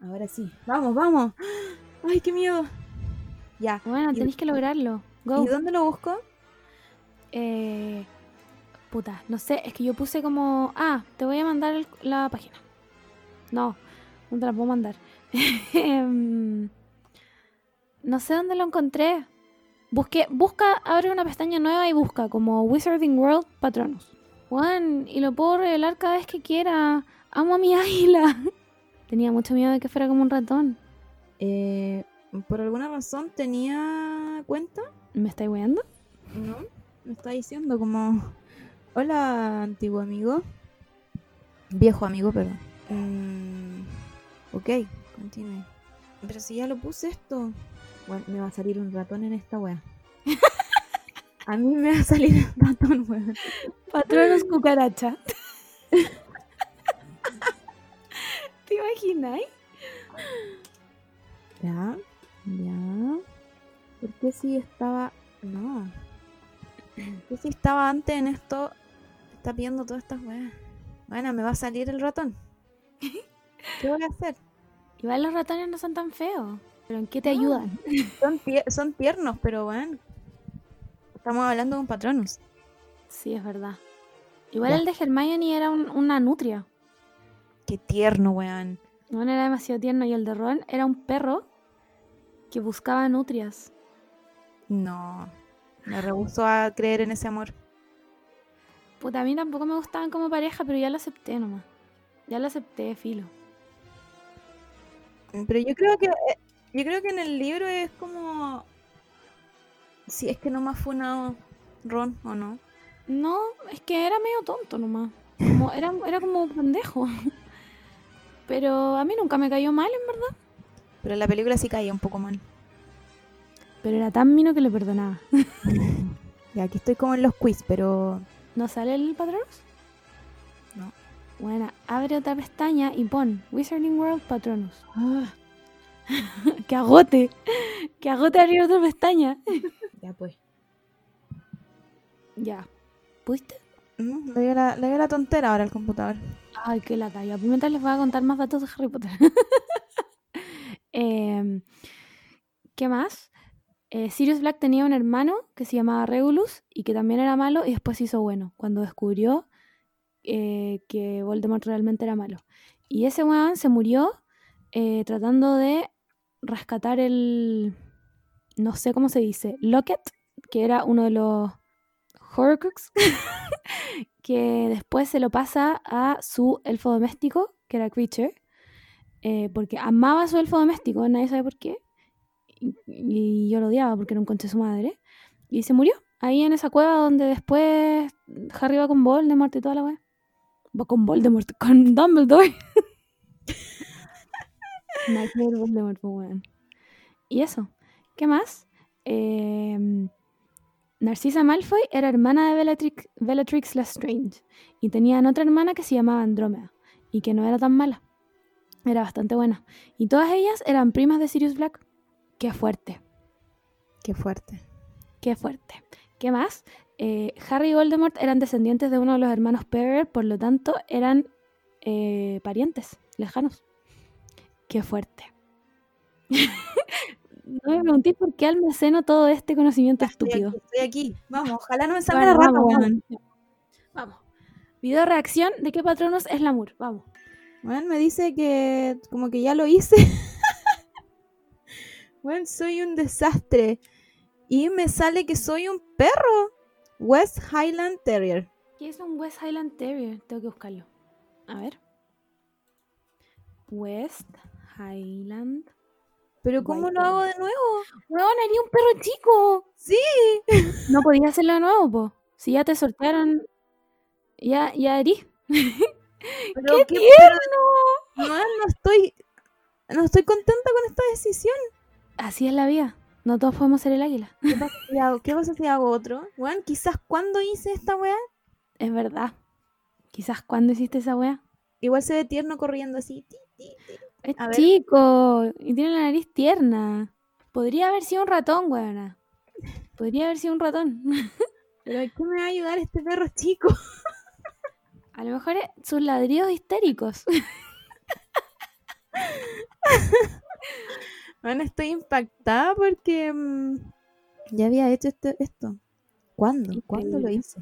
B: Ahora sí. Vamos, vamos. Ay, qué miedo. Ya.
A: Bueno, tenéis que lograrlo. Go.
B: ¿Y dónde lo busco?
A: Eh, puta, no sé, es que yo puse como, ah, te voy a mandar el- la página. No, no te la puedo mandar. Em, no sé dónde lo encontré. Busqué, busca, abre una pestaña nueva y busca como Wizarding World Patronus. Juan, y lo puedo revelar cada vez que quiera. Amo a mi águila. Tenía mucho miedo de que fuera como un ratón.
B: Eh, por alguna razón tenía cuenta.
A: ¿Me estáis weando?
B: No. Me está diciendo como. Hola, antiguo amigo. Viejo amigo, perdón. Mm, ok, continúe. Pero si ya lo puse esto. Bueno, me va a salir un ratón en esta wea. A mí me va a salir un ratón, weón.
A: Patronus cucaracha. ¿Te imagináis?
B: Ya, ya. ¿Por qué si estaba.? No. ¿Por qué si estaba antes en esto? Está pidiendo todas estas weas. Bueno, me va a salir el ratón. ¿Qué voy a hacer?
A: Igual los ratones no son tan feos. ¿Pero en qué te
B: No.
A: ayudan?
B: Son, tie- son tiernos, pero bueno. Estamos hablando de un patronus.
A: Sí, es verdad. Igual
B: Ya.
A: el de Hermione era un- una nutria.
B: Qué tierno, weón.
A: No era demasiado tierno. Y el de Ron era un perro que buscaba nutrias.
B: No. Me rehusó a creer en ese amor.
A: Puta, a mí tampoco me gustaban como pareja, pero ya lo acepté nomás. Ya lo acepté, filo.
B: Pero yo creo que. eh, Yo creo que en el libro es como. Si es que no más fue una Ron o no.
A: No, es que era medio tonto nomás. Como, era, era como pendejo. Pero a mí nunca me cayó mal, en verdad.
B: Pero en la película sí caía un poco mal.
A: Pero era tan mino que le perdonaba.
B: Y aquí estoy como en los quiz, pero.
A: ¿No sale el Patronus?
B: No.
A: Bueno, abre otra pestaña y pon Wizarding World Patronus. ¡Que agote! ¡Que agote abrir otra pestaña!
B: Ya pues.
A: ya. ¿Pudiste?
B: Mm, Le dio, la, le dio la tontera ahora al computador.
A: Ay, qué lata. Ya, pues mientras les voy a contar más datos de Harry Potter. Em, ¿Qué más? Eh, Sirius Black tenía un hermano que se llamaba Regulus y que también era malo y después se hizo bueno cuando descubrió eh, que Voldemort realmente era malo. Y ese weón se murió eh, tratando de rescatar el... no sé cómo se dice, Locket, que era uno de los Horcrux, que después se lo pasa a su elfo doméstico, que era Creature, eh, porque amaba a su elfo doméstico, nadie sabe por qué, y, y yo lo odiaba porque era un conche de su madre, y se murió ahí en esa cueva donde después Harry va con Voldemort y toda la wea. Va con Voldemort, con Dumbledore. Voldemort, pues, weón. Y eso, ¿qué más? Em, Narcisa Malfoy era hermana de Bellatrix, Bellatrix Lestrange y tenían otra hermana que se llamaba Andrómeda y que no era tan mala. Era bastante buena. Y todas ellas eran primas de Sirius Black. Qué fuerte,
B: Qué fuerte.
A: qué fuerte. ¿Qué más? Eh, Harry y Voldemort eran descendientes de uno de los hermanos Perrer, por lo tanto eran eh, parientes lejanos. Qué fuerte. no me pregunté por qué almaceno todo este conocimiento estúpido.
B: Estoy aquí. Vamos, ojalá no me salga
A: Bueno,
B: la rata,
A: vamos, vamos. Video reacción de qué Patronus es Lamur. Vamos.
B: Weón, me dice que como que ya lo hice. Weón, soy un desastre. Y me sale que soy un perro. West Highland Terrier.
A: ¿Qué es un West Highland Terrier? Tengo que buscarlo. A ver. West Highland.
B: Pero ¿cómo lo hago de nuevo?
A: ¡Weón, haría un perro chico!
B: Sí.
A: No podías hacerlo de nuevo, po. Si ya te sortearon. Ya, ya herí.
B: Pero
A: ¡Qué
B: qué
A: tierno!
B: No estoy no estoy contenta con esta decisión.
A: Así es la vida. No todos podemos ser el águila.
B: ¿Qué pasa si hago, ¿Qué pasa si hago otro? Weón, quizás cuando hice esta weá,
A: Es verdad. Quizás cuando hiciste esa wea.
B: igual se ve tierno corriendo así. ti, ti, ti.
A: Es
B: A ver.
A: chico y tiene la nariz tierna. Podría haber sido un ratón, weona. Podría haber sido un ratón.
B: Pero ¿qué me va a ayudar este perro chico?
A: A lo mejor es sus ladridos histéricos.
B: Bueno, estoy impactada porque mm, ya había hecho este- esto. ¿Cuándo? ¿Cuándo lo hice?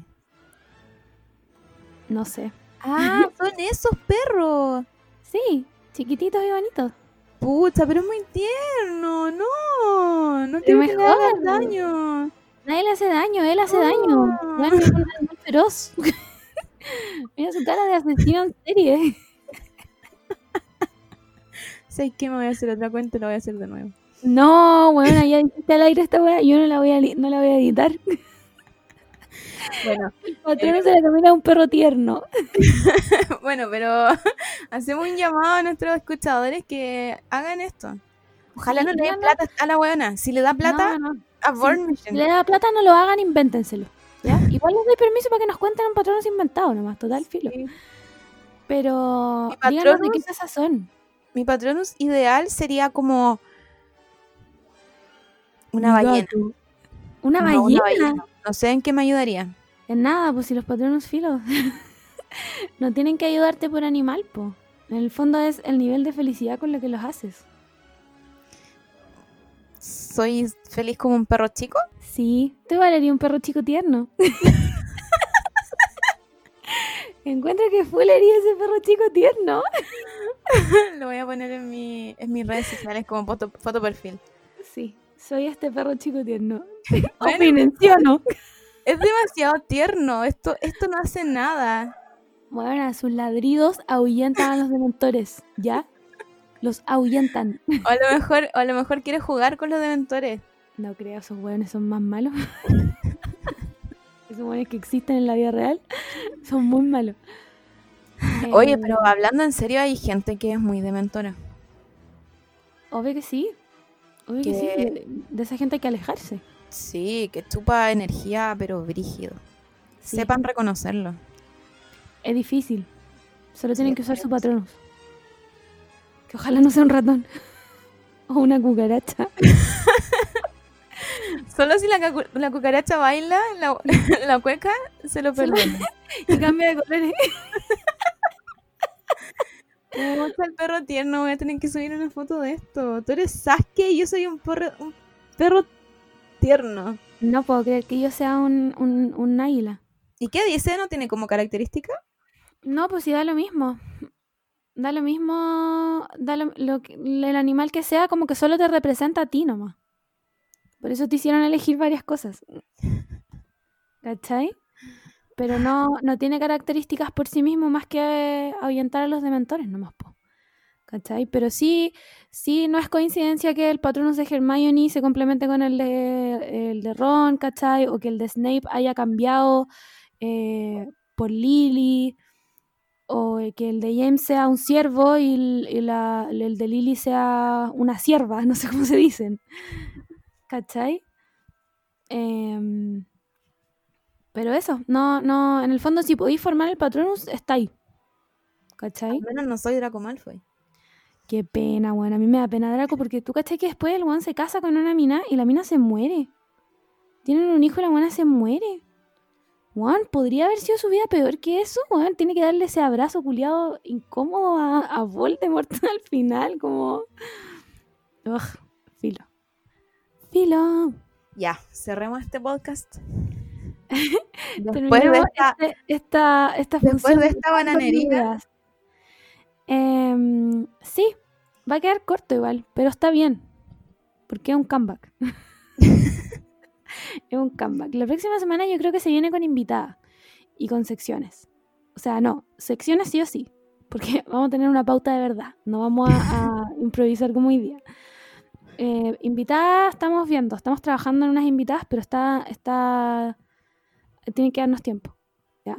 A: No sé.
B: Ah, son esos perros.
A: Sí, chiquititos y bonitos.
B: Pucha, pero es muy tierno. No, no quiero que le hagan daño.
A: Nadie le hace daño, él hace daño.
B: No.
A: Bueno, es animal feroz. Mira su cara de asesino en serie.
B: ¿Sabes qué? Me voy a hacer otra cuenta y lo voy a hacer de nuevo.
A: No, bueno, ya dijiste al aire esta weá. Yo no la voy a, no la voy a editar.
B: Bueno,
A: patrón se le camina a un perro tierno.
B: bueno, pero hacemos un llamado a nuestros escuchadores que hagan esto. Ojalá
A: Sí,
B: no le den plata a la buena. Si le da plata,
A: No, no.
B: a Born
A: Si
B: Mission.
A: le da plata, no lo hagan, invéntenselo. ¿ya? Igual les doy permiso para que nos cuenten un patrón inventado nomás, total filo.
B: Sí.
A: Pero
B: ¿Mi
A: díganos de qué casas son.
B: Mi patronus ideal sería como una ballena.
A: Una
B: No,
A: ballena.
B: una ballena. No sé en qué me ayudaría.
A: En nada, pues si los patronos filos no tienen que ayudarte por animal, po. En el fondo es el nivel de felicidad con lo que los haces.
B: ¿Soy feliz como un perro chico?
A: Sí, te valería un perro chico tierno. Encuentro que full haría ese perro chico tierno.
B: Lo voy a poner en, mi, en mis redes sociales como foto, foto perfil.
A: Soy este perro chico tierno.
B: Bueno.
A: Opinen, ¿sí o no?
B: Es demasiado tierno. Esto, esto no hace nada.
A: Bueno, sus ladridos ahuyentan a los dementores, ¿ya? Los ahuyentan.
B: O a lo mejor, o a lo mejor quiere jugar con los dementores.
A: No creo, esos hueones son más malos. esos hueones que existen en la vida real son muy malos.
B: Oye,
A: Eh,
B: pero hablando en serio, hay gente que es muy dementora.
A: Obvio que sí. Que, sí. De, de esa gente hay que alejarse.
B: Sí, que chupa energía, pero brígido.
A: Sí.
B: Sepan reconocerlo.
A: Es difícil. Solo
B: Sí,
A: tienen que usar
B: es
A: su patronos. Que ojalá no sea un ratón. O una cucaracha.
B: Solo si la, la cucaracha baila en la, la cueca, se lo perdona.
A: Y cambia de colores.
B: Pucha, el perro tierno, voy a tener que subir una foto de esto. Tú eres Sasuke y yo soy un, perro un perro tierno.
A: No puedo creer que yo sea un, un, un águila.
B: ¿Y qué dice? ¿No tiene como característica?
A: No, pues sí da lo mismo. Da lo mismo, da lo, lo el animal que sea, como que solo te representa a ti nomás. Por eso te hicieron elegir varias cosas. ¿Cachai? Pero no, no tiene características por sí mismo más que ahuyentar a los dementores nomás, po. ¿Cachai? Pero sí, sí, no es coincidencia que el Patronus de Hermione se complemente con el de, el de Ron, ¿cachai? O que el de Snape haya cambiado eh, por Lily o eh, que el de James sea un ciervo y, y la- el de Lily sea una sierva, no sé cómo se dicen. ¿Cachai? Em, pero eso, no, no, en el fondo si podéis formar el Patronus, está ahí. ¿Cachai?
B: Al menos no soy Draco Malfoy.
A: Qué pena, weón. A mí me da pena Draco porque tú cachai que después el weón se casa con una mina y la mina se muere. Tienen un hijo y la buena se muere. Weón, podría haber sido su vida peor que eso, weón. Tiene que darle ese abrazo culiado incómodo a, a Voldemort al final, como. Ugh, filo. Filo.
B: Ya, cerremos este podcast. Después de esta...
A: este- esta, esta
B: después
A: función
B: de esta
A: tantas
B: bananería.
A: Em, sí, va a quedar corto igual, pero está bien. Porque es un comeback. es un comeback. La próxima semana yo creo que se viene con invitada y con secciones. O sea, no, secciones sí o sí. Porque vamos a tener una pauta de verdad. No vamos a, a improvisar como hoy día. Eh, invitada estamos viendo, estamos trabajando en unas invitadas, pero está, está, tiene que darnos tiempo. ¿Ya?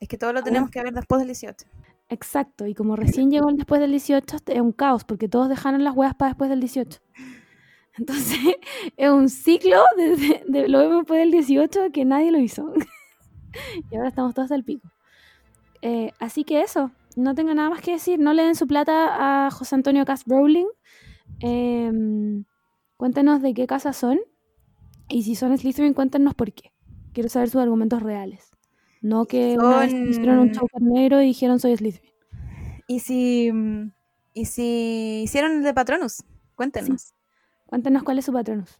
B: Es que todo lo tenemos que ver después del 18.
A: Exacto, y como recién llegó el después del 18, es un caos, porque todos dejaron las huevas para después del 18. Entonces, es un ciclo de, de- de lo vemos después del 18 que nadie lo hizo. y ahora estamos todos al pico. Eh, así que eso, no tengo nada más que decir. No le den su plata a José Antonio Cast Rowling. Em, cuéntenos de qué casa son. Y si son Slytherin, cuéntenos por qué. Quiero saber sus argumentos reales. No que una vez
B: Son-
A: hicieron un show carnero y dijeron soy Slytherin.
B: ¿Y si, ¿Y si hicieron el de Patronus? Cuéntenos.
A: Cuéntenos cuál es su patronus.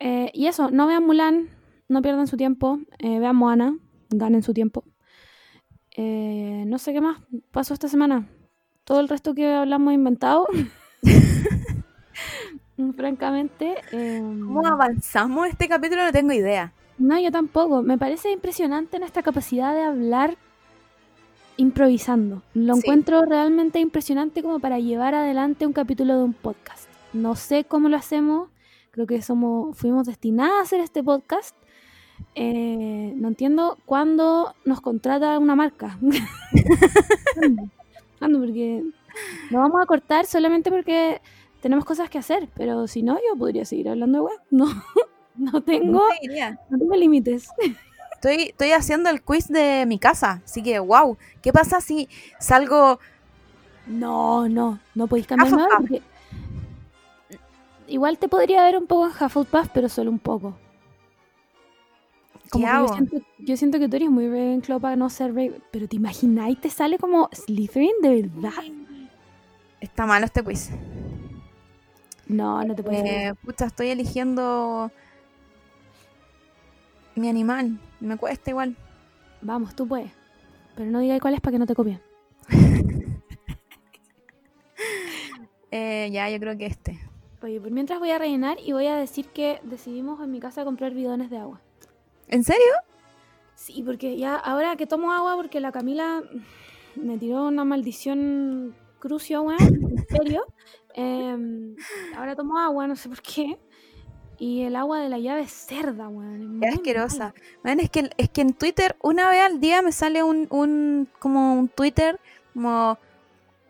A: Eh, y eso, no vean Mulan, no pierdan su tiempo. eh, vean Moana, ganen su tiempo. Eh, no sé qué más pasó esta semana. Todo el resto que hablamos inventado. Francamente. eh,
B: ¿Cómo avanzamos este capítulo? No tengo idea.
A: No, yo tampoco. Me parece impresionante nuestra capacidad de hablar improvisando. Lo
B: Sí.
A: encuentro realmente impresionante como para llevar adelante un capítulo de un podcast. No sé cómo lo hacemos. Creo que somos, fuimos destinadas a hacer este podcast. Eh, no entiendo cuándo nos contrata una marca. ¿Cuándo? Porque lo vamos a cortar solamente porque tenemos cosas que hacer. Pero si no, yo podría seguir hablando de web. No, no tengo,
B: No te diría.
A: no tengo límites.
B: Estoy, estoy haciendo el quiz de mi casa, así que wow. ¿Qué pasa si salgo
A: No, no, no podéis cambiar nada porque igual te podría ver un poco en Hufflepuff, pero solo un poco. Como
B: ¿Qué
A: que yo siento, yo siento que tú eres muy Ravenclaw para no ser Raven, pero te imagináis te sale como Slytherin de verdad.
B: Está malo este quiz.
A: No, no te puedes
B: Eh, pucha, estoy eligiendo mi animal. Me cuesta igual.
A: Vamos, tú puedes. Pero no digas cuál es para que no te copien.
B: Eh, ya, yo creo que este.
A: Oye, por mientras voy a rellenar y voy a decir que decidimos en mi casa comprar bidones de agua.
B: ¿En serio?
A: Sí, porque ya ahora que tomo agua, porque la Camila me tiró una maldición crucio, weón, en serio. em, ahora tomo agua, no sé por qué. Y el agua de la llave es cerda, weón. es
B: asquerosa. Man, es, que, es que en Twitter una vez al día me sale un, un como un Twitter como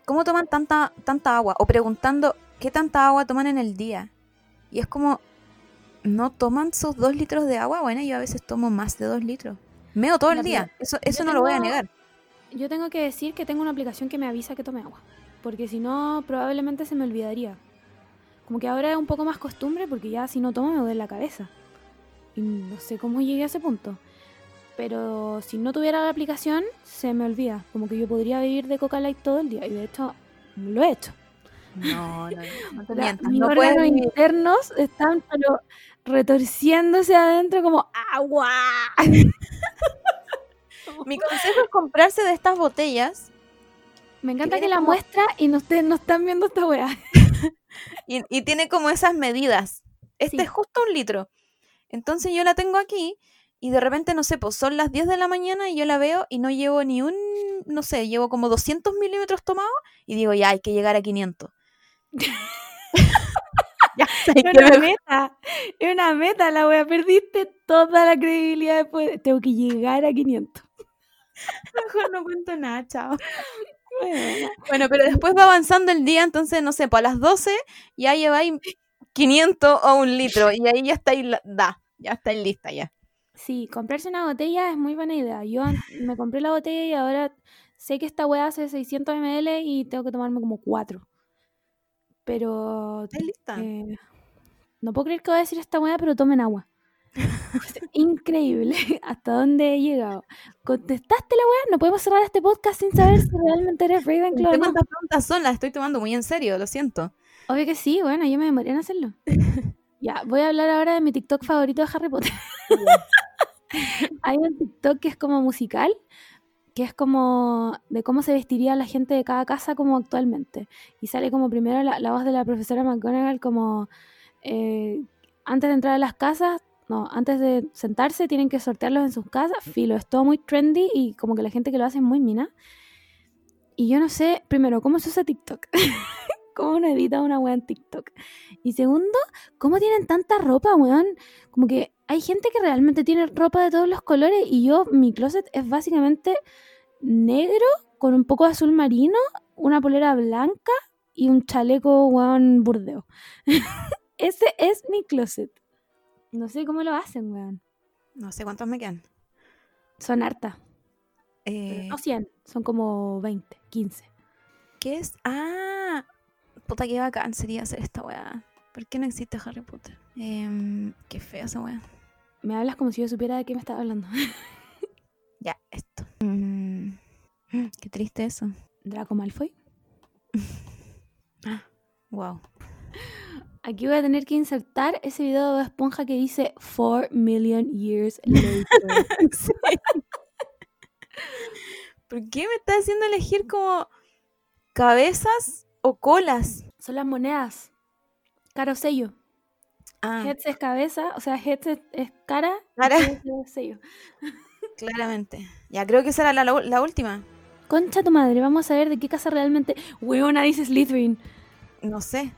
B: ¿cómo toman tanta, tanta agua? O preguntando ¿qué tanta agua toman en el día? Y es como ¿no toman sus dos litros de agua? Bueno, yo a veces tomo más de dos litros. Meo todo el día. Eso, eso no lo voy a negar.
A: Yo tengo que decir que tengo una aplicación que me avisa que tome agua. Porque si no, probablemente se me olvidaría. Como que ahora es un poco más costumbre porque ya si no tomo me duele la cabeza. Y no sé cómo llegué a ese punto. Pero si no tuviera la aplicación, se me olvida. Como que yo podría vivir de Coca Light todo el día. Y de hecho, lo he hecho.
B: No, no, no te mientas,
A: mis
B: no puedes
A: órganos
B: vivir.
A: internos están pero retorciéndose adentro como agua.
B: Mi consejo es comprarse de estas botellas
A: Me encanta que
B: tiene
A: la
B: como-
A: muestra y no, ustedes no están viendo esta weá.
B: y, y tiene como esas medidas. Este
A: Sí.
B: es justo un litro. Entonces yo la tengo aquí y de repente, no sé, pues son las 10 de la mañana y yo la veo y no llevo ni un, no sé, llevo como 200 milímetros tomados y digo, ya, hay que llegar a 500. ya, ¿sabes
A: Es una
B: Me-
A: meta. Es una meta, la wea. Perdiste toda la credibilidad después. Tengo que llegar a 500.
B: Mejor no cuento nada, chao. Bueno, pero después va avanzando el día, entonces, no sé, pues a las 12 ya lleváis 500 o un litro y ahí ya estáis, da, ya estáis lista ya.
A: Sí, comprarse una botella es muy buena idea. Yo me compré la botella y ahora sé que esta weá hace 600 ml y tengo que tomarme como 4. Pero
B: ¿Estáis lista?
A: eh, no puedo creer que voy a decir esta weá, pero tomen agua. Es increíble hasta dónde he llegado. ¿Contestaste la weá? No podemos cerrar este podcast sin saber si realmente eres Ravenclaw o
B: ¿Qué
A: no.
B: cuántas preguntas son? Las estoy tomando muy en serio, lo siento.
A: Obvio que sí, bueno, yo me demoré en hacerlo. ya, voy a hablar ahora de mi TikTok favorito de Harry Potter. Hay un TikTok que es como musical, que es como de cómo se vestiría la gente de cada casa como actualmente. Y sale como primero la, la voz de la profesora McGonagall como eh, antes de entrar a las casas, no, antes de sentarse tienen que sortearlos en sus casas. Filo, es todo muy trendy y como que la gente que lo hace es muy mina. Y yo no sé, primero, ¿cómo se usa TikTok? ¿Cómo uno edita una wea en TikTok? Y segundo, ¿cómo tienen tanta ropa, weón? Como que hay gente que realmente tiene ropa de todos los colores y yo, mi closet es básicamente negro con un poco de azul marino, una polera blanca y un chaleco, weón, burdeo. Ese es mi closet. No sé cómo lo hacen, weón.
B: No sé cuántos me quedan.
A: Son hartas.
B: Eh,
A: No 100, son como 20, 15.
B: ¿Qué es? Ah, puta que bacán sería hacer esta weá. ¿Por qué no existe Harry Potter? Em, qué fea esa weá.
A: Me hablas como si yo supiera de qué me estaba hablando.
B: Ya, esto. Mm, qué triste eso.
A: Draco Malfoy.
B: Wow.
A: Aquí voy a tener que insertar ese video de Esponja que dice 4 million years later.
B: ¿Por qué me estás haciendo elegir como cabezas o colas?
A: Son las monedas. Cara o sello.
B: Ah,
A: Heads es cabeza, o sea, heads es, es cara.
B: Cara.
A: es sello.
B: claramente. Ya, creo que esa era la última.
A: Concha tu madre, vamos a ver de qué casa realmente. Weona dice Slytherin.
B: No sé.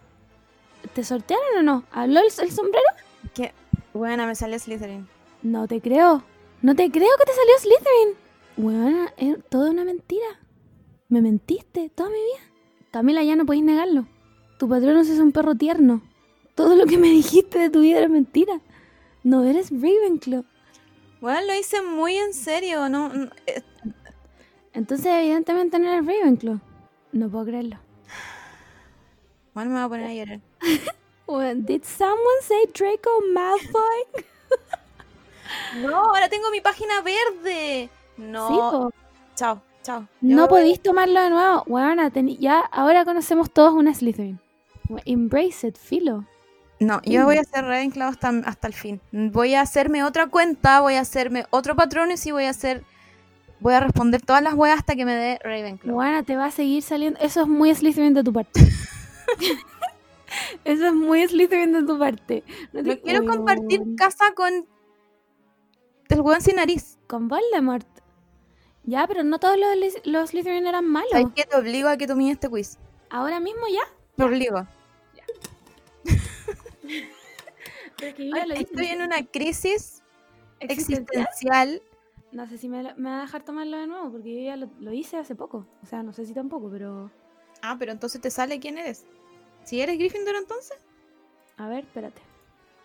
A: ¿Te sortearon o no? ¿Habló el, el sombrero?
B: ¿Qué? Buena, me salió Slytherin.
A: No te creo. No te creo que te salió Slytherin. Weona, es toda una mentira. Me mentiste toda mi vida. Camila, ya no podéis negarlo. Tu patrón es un perro tierno. Todo lo que me dijiste de tu vida era mentira. No eres Ravenclaw.
B: Bueno, lo hice muy en serio. No, no, eh,
A: Entonces, evidentemente no eres Ravenclaw. No puedo creerlo.
B: bueno, me voy a poner a llorar.
A: Did someone say Draco Malfoy?
B: No, ahora tengo mi página verde. No.
A: Sí, po.
B: Chao, chao. Yo
A: No podéis tomarlo de nuevo. Teni- ya ahora conocemos todos una Slytherin. Embrace it, filo.
B: No, yo voy a hacer Ravenclaw hasta, hasta el fin. Voy a hacerme otra cuenta, voy a hacerme otro patrón y voy a hacer. Voy a responder todas las weas hasta que me dé Ravenclaw.
A: Weona, te va a seguir saliendo. Eso es muy Slytherin de tu parte. Eso es muy Slytherin de tu parte. No, te-
B: No quiero compartir casa con el weón sin nariz.
A: Con Voldemort. Ya, pero no todos los, los Slytherin eran malos.
B: ¿Sabes qué? Te obligo a que tomes este quiz.
A: Ahora mismo ya.
B: Te obligo.
A: Ya.
B: Estoy en una crisis
A: ¿Existencial?
B: existencial.
A: No sé si me, lo- me va a dejar tomarlo de nuevo, porque yo ya lo, lo hice hace poco. O sea, no sé si tampoco, pero...
B: Ah, pero entonces te sale quién eres. Si eres Gryffindor entonces.
A: A ver, espérate.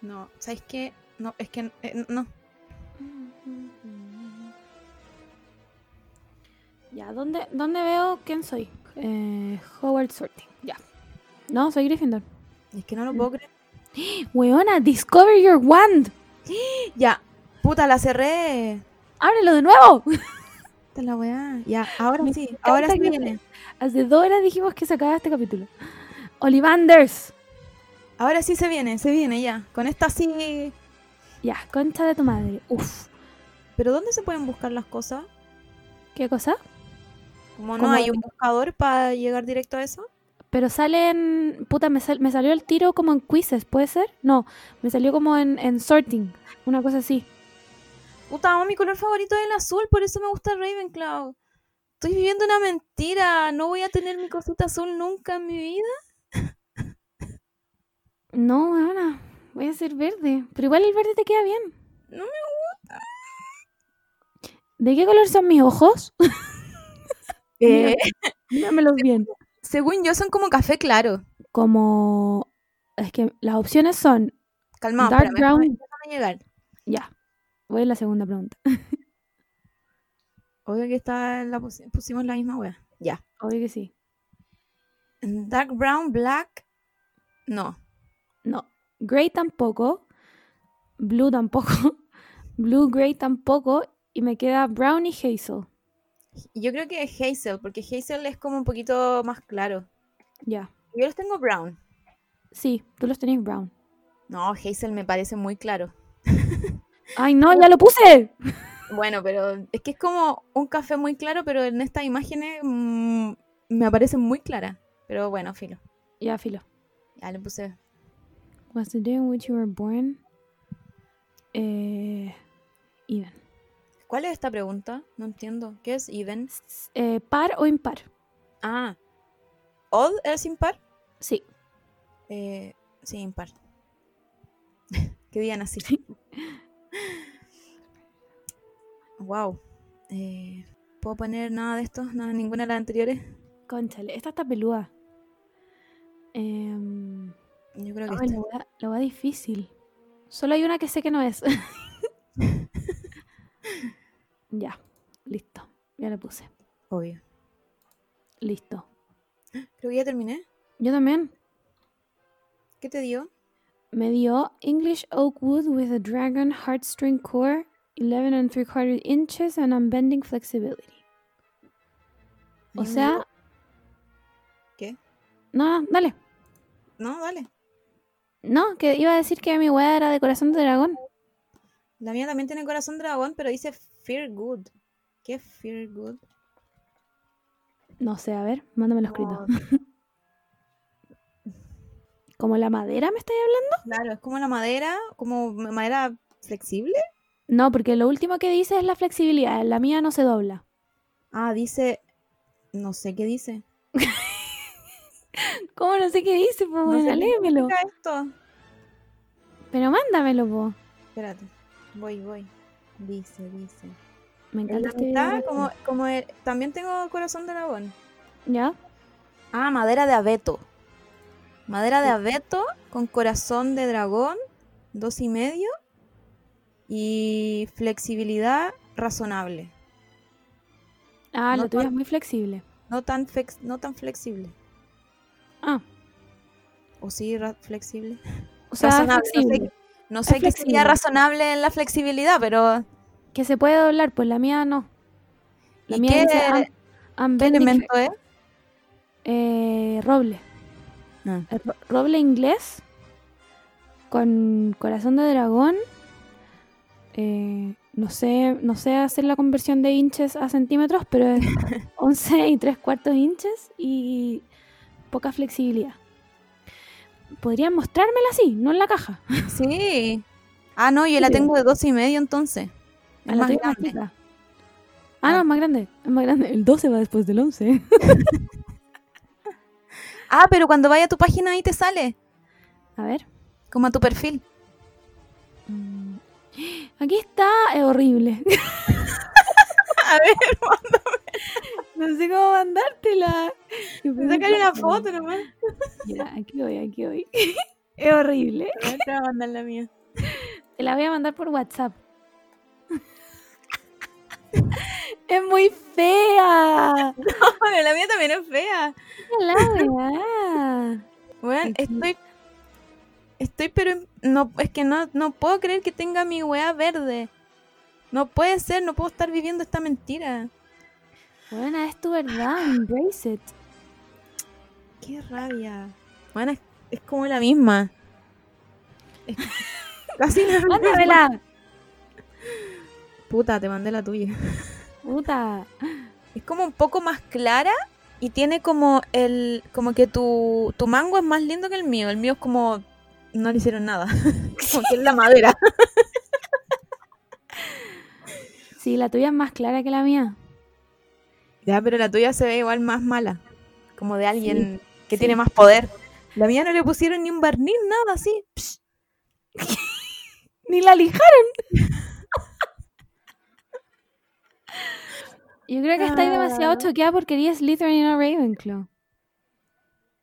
B: No, ¿sabes qué? No, es que eh, no.
A: Ya, ¿dónde, ¿dónde veo quién soy? Eh, Howard Sorting, ya. No, soy Gryffindor.
B: Es que no lo puedo creer.
A: Weona, discover your wand.
B: Ya, puta, la cerré.
A: Ábrelo de nuevo.
B: Es la weá. Ya, ahora
A: Me
B: sí, ahora sí viene.
A: Hace dos horas dijimos que se este capítulo. Olivanders.
B: Ahora sí se viene, se viene ya. Con esta sí.
A: Ya, concha de tu madre. Uf.
B: Pero ¿dónde se pueden buscar las cosas?
A: ¿Qué cosa?
B: Como no hay un buscador para llegar directo a eso.
A: Pero salen. Puta, me, sal- me salió el tiro como en quizzes, ¿puede ser? No, me salió como en, en sorting. Una cosa así.
B: Puta, mi color favorito es el azul, por eso me gusta Ravenclaw. Estoy viviendo una mentira. No voy a tener mi cosita azul nunca en mi vida.
A: No, weona. Voy a ser verde. Pero igual el verde te queda bien.
B: No me
A: ¿De qué color son mis ojos?
B: Eh,
A: Míramelos bien.
B: según yo, son como café claro.
A: Como. Es que las opciones son.
B: Calmado,
A: Dark
B: espérame,
A: brown.
B: déjame- llegar.
A: Ya. Voy a la segunda pregunta.
B: Obvio que está la pusi- pusimos la misma wea. Ya.
A: Obvio que sí.
B: Dark brown, black. No.
A: No. Gray tampoco. Blue tampoco. Blue, gray tampoco. Y me queda brown y hazel.
B: Yo creo que es Hazel, porque Hazel es como un poquito más claro.
A: Ya.
B: Yo los tengo brown.
A: Sí, tú los tenés brown.
B: No, Hazel me parece muy claro.
A: ¡Ay, no! ¡Ya lo puse!
B: Bueno, pero es que es como un café muy claro, pero en estas imágenes mm, me aparece muy clara. Pero bueno, filo.
A: Ya, filo.
B: Ya le puse.
A: Was the day in which you were born? Eh. Even.
B: ¿Cuál es esta pregunta? No entiendo. ¿Qué es even?
A: Eh, ¿Par o impar?
B: Ah. ¿Odd es impar?
A: Sí.
B: Eh, sí, impar. que digan así. wow. Eh, ¿Puedo poner nada de estos? Nada, ninguna de las anteriores.
A: Conchale, esta está peluda. Em,
B: Yo creo que
A: ay, la wea difícil. Solo hay una que sé que no es. ya, listo. Ya la puse.
B: Obvio.
A: Listo.
B: Creo que ya terminé.
A: Yo también.
B: ¿Qué te dio?
A: Me dio English oak wood with a dragon heartstring core, 11 and 3 quarter inches and unbending flexibility. O sea.
B: ¿Qué?
A: No, dale.
B: No, dale.
A: No, que iba a decir que mi weá era de corazón de dragón.
B: La mía también tiene corazón dragón, pero dice Fear Good. ¿Qué es Fear Good?
A: No sé, a ver, mándamelo escrito.
B: No,
A: ¿Como la madera me estáis hablando?
B: claro, es como la madera, como madera flexible.
A: No, porque lo último que dice es la flexibilidad. La mía no se dobla.
B: Ah, dice. No sé qué dice.
A: ¿Cómo no sé qué dice? Pues
B: No sé
A: léemelo.
B: esto.
A: Pero mándamelo, po.
B: Espérate. Voy, voy. Dice, dice.
A: Me
B: En
A: encanta
B: la
A: este
B: mitad, como, como el- también tengo corazón de dragón.
A: ¿Ya?
B: Ah, madera de abeto. Madera de abeto con corazón de dragón, dos y medio. Y flexibilidad razonable.
A: Ah,
B: No
A: la tuya
B: tan-
A: es muy flexible.
B: No tan, no tan flexible. ¿O sí, flexible?
A: o sea,
B: Razonable, no sé. No sé qué sería razonable en la flexibilidad, pero.
A: Que se puede doblar, pues la mía no. La
B: ¿Y
A: mía
B: qué,
A: dice
B: qué elemento es?
A: Eh, roble.
B: Ah.
A: Ro- roble inglés con corazón de dragón. Eh, no sé, no sé hacer la conversión de inches a centímetros, pero es 11 y 3 cuartos inches y poca flexibilidad. Podrían mostrármela así, no en la caja.
B: Sí. Ah, no, yo la tengo de dos y medio entonces.
A: A
B: Es
A: la
B: más
A: tuya más
B: grande.
A: Ah,
B: Ah.
A: no, es más grande. Es más grande. El 12 va después del 11.
B: Ah, pero cuando vaya a tu página ahí te sale.
A: A ver.
B: Como a tu perfil.
A: Mm. Aquí está. Es horrible.
B: A ver,
A: No sé cómo mandártela.
B: sacarle una foto nomás.
A: Ya, aquí voy, aquí voy. Es horrible.
B: Te voy a mandar la mía.
A: Te la voy a mandar por WhatsApp. Es muy fea.
B: Bueno, la mía también es fea.
A: La weá.
B: Bueno, estoy Estoy, pero no, es que no, no puedo creer que tenga mi weá verde. No puede ser, no puedo estar viviendo esta mentira.
A: Bueno, es tu verdad, embrace it.
B: Qué rabia. Bueno, es, es como la misma. Es casi la misma.
A: Mándamela.
B: Puta, te mandé la tuya.
A: Puta.
B: Es como un poco más clara y tiene como el. como que tu, tu mango es más lindo que el mío. El mío es como. no le hicieron nada. como que es la madera.
A: Sí, la tuya es más clara que la mía.
B: Ya, pero la tuya se ve igual más mala. Como de alguien que tiene más poder. La mía no le pusieron ni un barniz, nada así.
A: Ni la lijaron. Yo creo que estáis demasiado
B: Ah.
A: choqueada porque quería Slytherin y no Ravenclaw.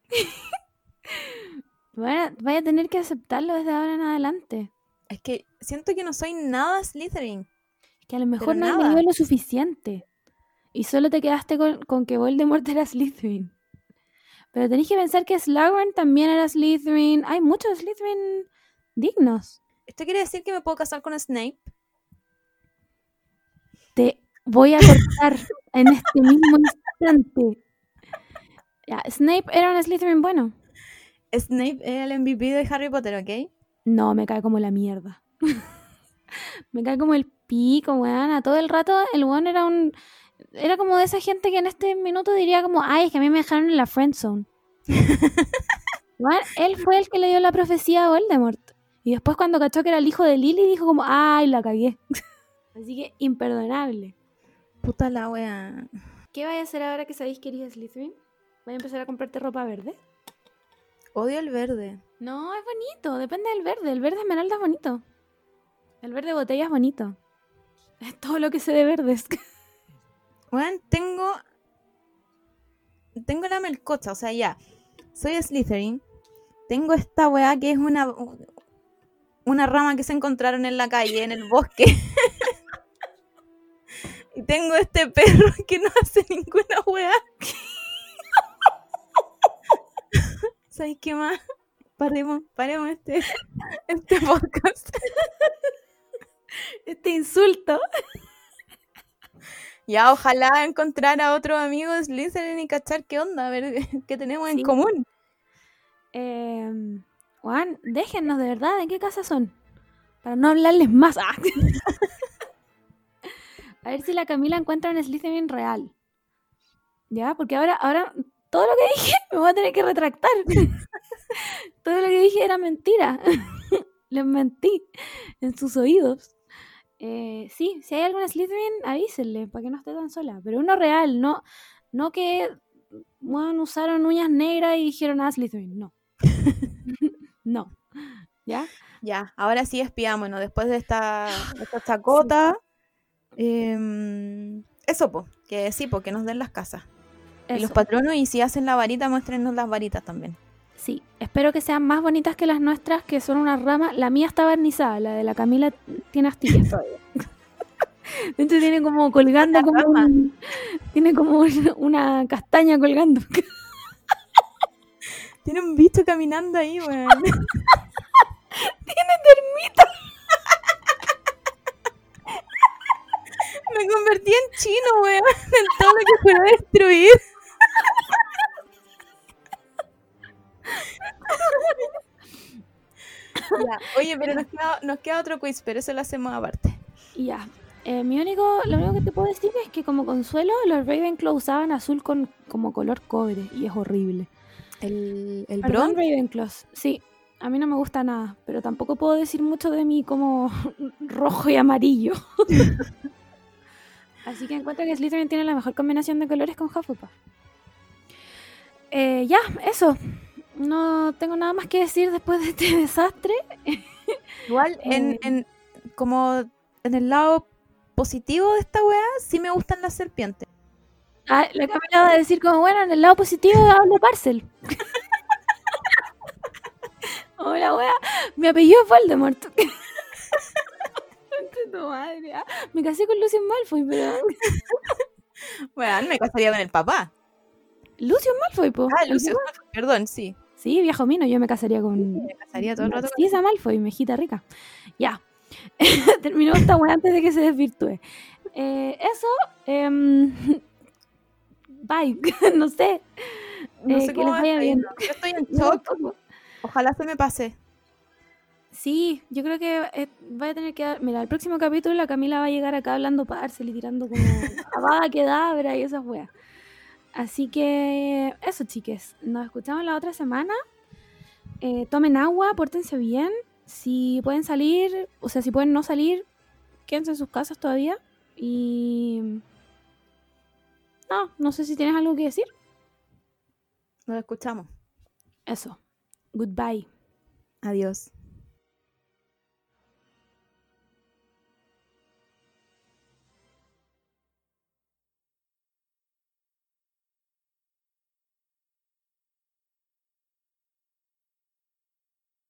A: bueno, vaya a tener que aceptarlo desde ahora en adelante.
B: Es que siento que no soy nada Slytherin.
A: Que a lo mejor no leído lo suficiente. Y solo te quedaste con, con que Voldemort era Slytherin. Pero tenéis que pensar que Slughorn también era Slytherin. Hay muchos Slytherin dignos.
B: ¿Esto quiere decir que me puedo casar con Snape?
A: Te voy a cortar en este mismo instante. Ya, Snape era un Slytherin bueno.
B: Snape es el MVP de Harry Potter, ¿ok?
A: No, me cae como la mierda. me cae como el pico, weón. A todo el rato el weón era un... Era como de esa gente que en este minuto diría como, ay, es que a mí me dejaron en la friendzone. Weón, él fue el que le dio la profecía a Voldemort. Y después cuando cachó que era el hijo de Lily, dijo como, ay, la cagué. Así que imperdonable.
B: Puta la wea.
A: ¿Qué vais a hacer ahora que sabéis que eres Slytherin? ¿Vais a empezar a comprarte ropa verde?
B: Odio el verde.
A: No, es bonito, depende del verde. El verde esmeralda es bonito. El verde botella es bonito. Es todo lo que sé de verdes.
B: Weón, tengo. Tengo la melcocha, o sea, ya. Soy Slytherin. Tengo esta weá que es una. Una rama que se encontraron en la calle, en el bosque. y tengo este perro que no hace ninguna weá. ¿Sabes qué más? Paremos, paremos este, este podcast.
A: Este insulto.
B: Ya, ojalá encontrar a otros amigos Slytherin y cachar qué onda, a ver qué tenemos en común.
A: Eh, Juan, déjennos de verdad, ¿de qué casa son? Para no hablarles más. Ah. A ver si la Camila encuentra un Slytherin real. ¿Ya? Porque ahora, ahora todo lo que dije me voy a tener que retractar. todo lo que dije era mentira. Les mentí en sus oídos. Eh, sí, si hay algún Slytherin, avísenle para que no esté tan sola. Pero uno real, no, no que bueno, usaron uñas negras y dijeron ah, Slytherin. No. no. ¿Ya?
B: Ya, ahora sí espiámonos, después de esta, de esta chacota. em, eso, pues, que sí, porque nos den las casas. Y los patronos, y si hacen la varita, muéstrenos las varitas también.
A: Sí, espero que sean más bonitas que las nuestras, que son una rama. La mía está barnizada, la de la Camila tiene astillas todavía. De hecho, tiene como colgando, como un- tiene como un- una castaña colgando.
B: Tiene un bicho caminando ahí, weón.
A: tiene termita.
B: Me convertí en chino, weón. En todo lo que puedo destruir. Ya, Oye, pero nos queda, nos queda otro quiz, pero eso lo hacemos aparte.
A: Ya. Eh, mi único, lo único que te puedo decir es que como consuelo, los Ravenclaw usaban azul con como color cobre y es horrible.
B: El, el
A: Perdón,
B: bron.
A: Ravenclaws. Sí, a mí no me gusta nada, pero tampoco puedo decir mucho de mí como rojo y amarillo. Así que encuentro que Slytherin tiene la mejor combinación de colores con Hufflepuff. Eh, ya, eso. No tengo nada más que decir después de este desastre.
B: Igual, en,
A: Eh.
B: en- como en el lado positivo de esta weá, sí me gustan las serpientes.
A: Ah, la Camila va a decir como, bueno, en el lado positivo hablo Parcel. Hola, wea. Mi apellido es Voldemort. Tu madre, ah. Me casé con Lucius Malfoy, pero...
B: Weón, me casaría con el papá.
A: Lucius Malfoy, po.
B: Ah, Lucio,
A: papá.
B: perdón, sí.
A: Sí, viejo mino, yo me casaría con.
B: Me casaría todo el rato.
A: Sí, esa Malfoy, mejita rica. Ya. Terminó esta weá antes de que se desvirtúe. Eh, eso. em, bye. no sé.
B: No
A: Eh,
B: sé cómo
A: les vaya bien.
B: Yo estoy en shock. Ojalá se me pase.
A: Sí, yo creo que eh, voy a tener que dar. Mira, el próximo capítulo la Camila va a llegar acá hablando parcel y tirando como abada quedabra y esas weas. Así que eso, chiques. Nos escuchamos la otra semana. Eh, tomen agua, pórtense bien. Si pueden salir, o sea, si pueden no salir, quédense en sus casas todavía. Y. No, no sé si tienes algo que decir.
B: Nos escuchamos.
A: Eso. Goodbye.
B: Adiós.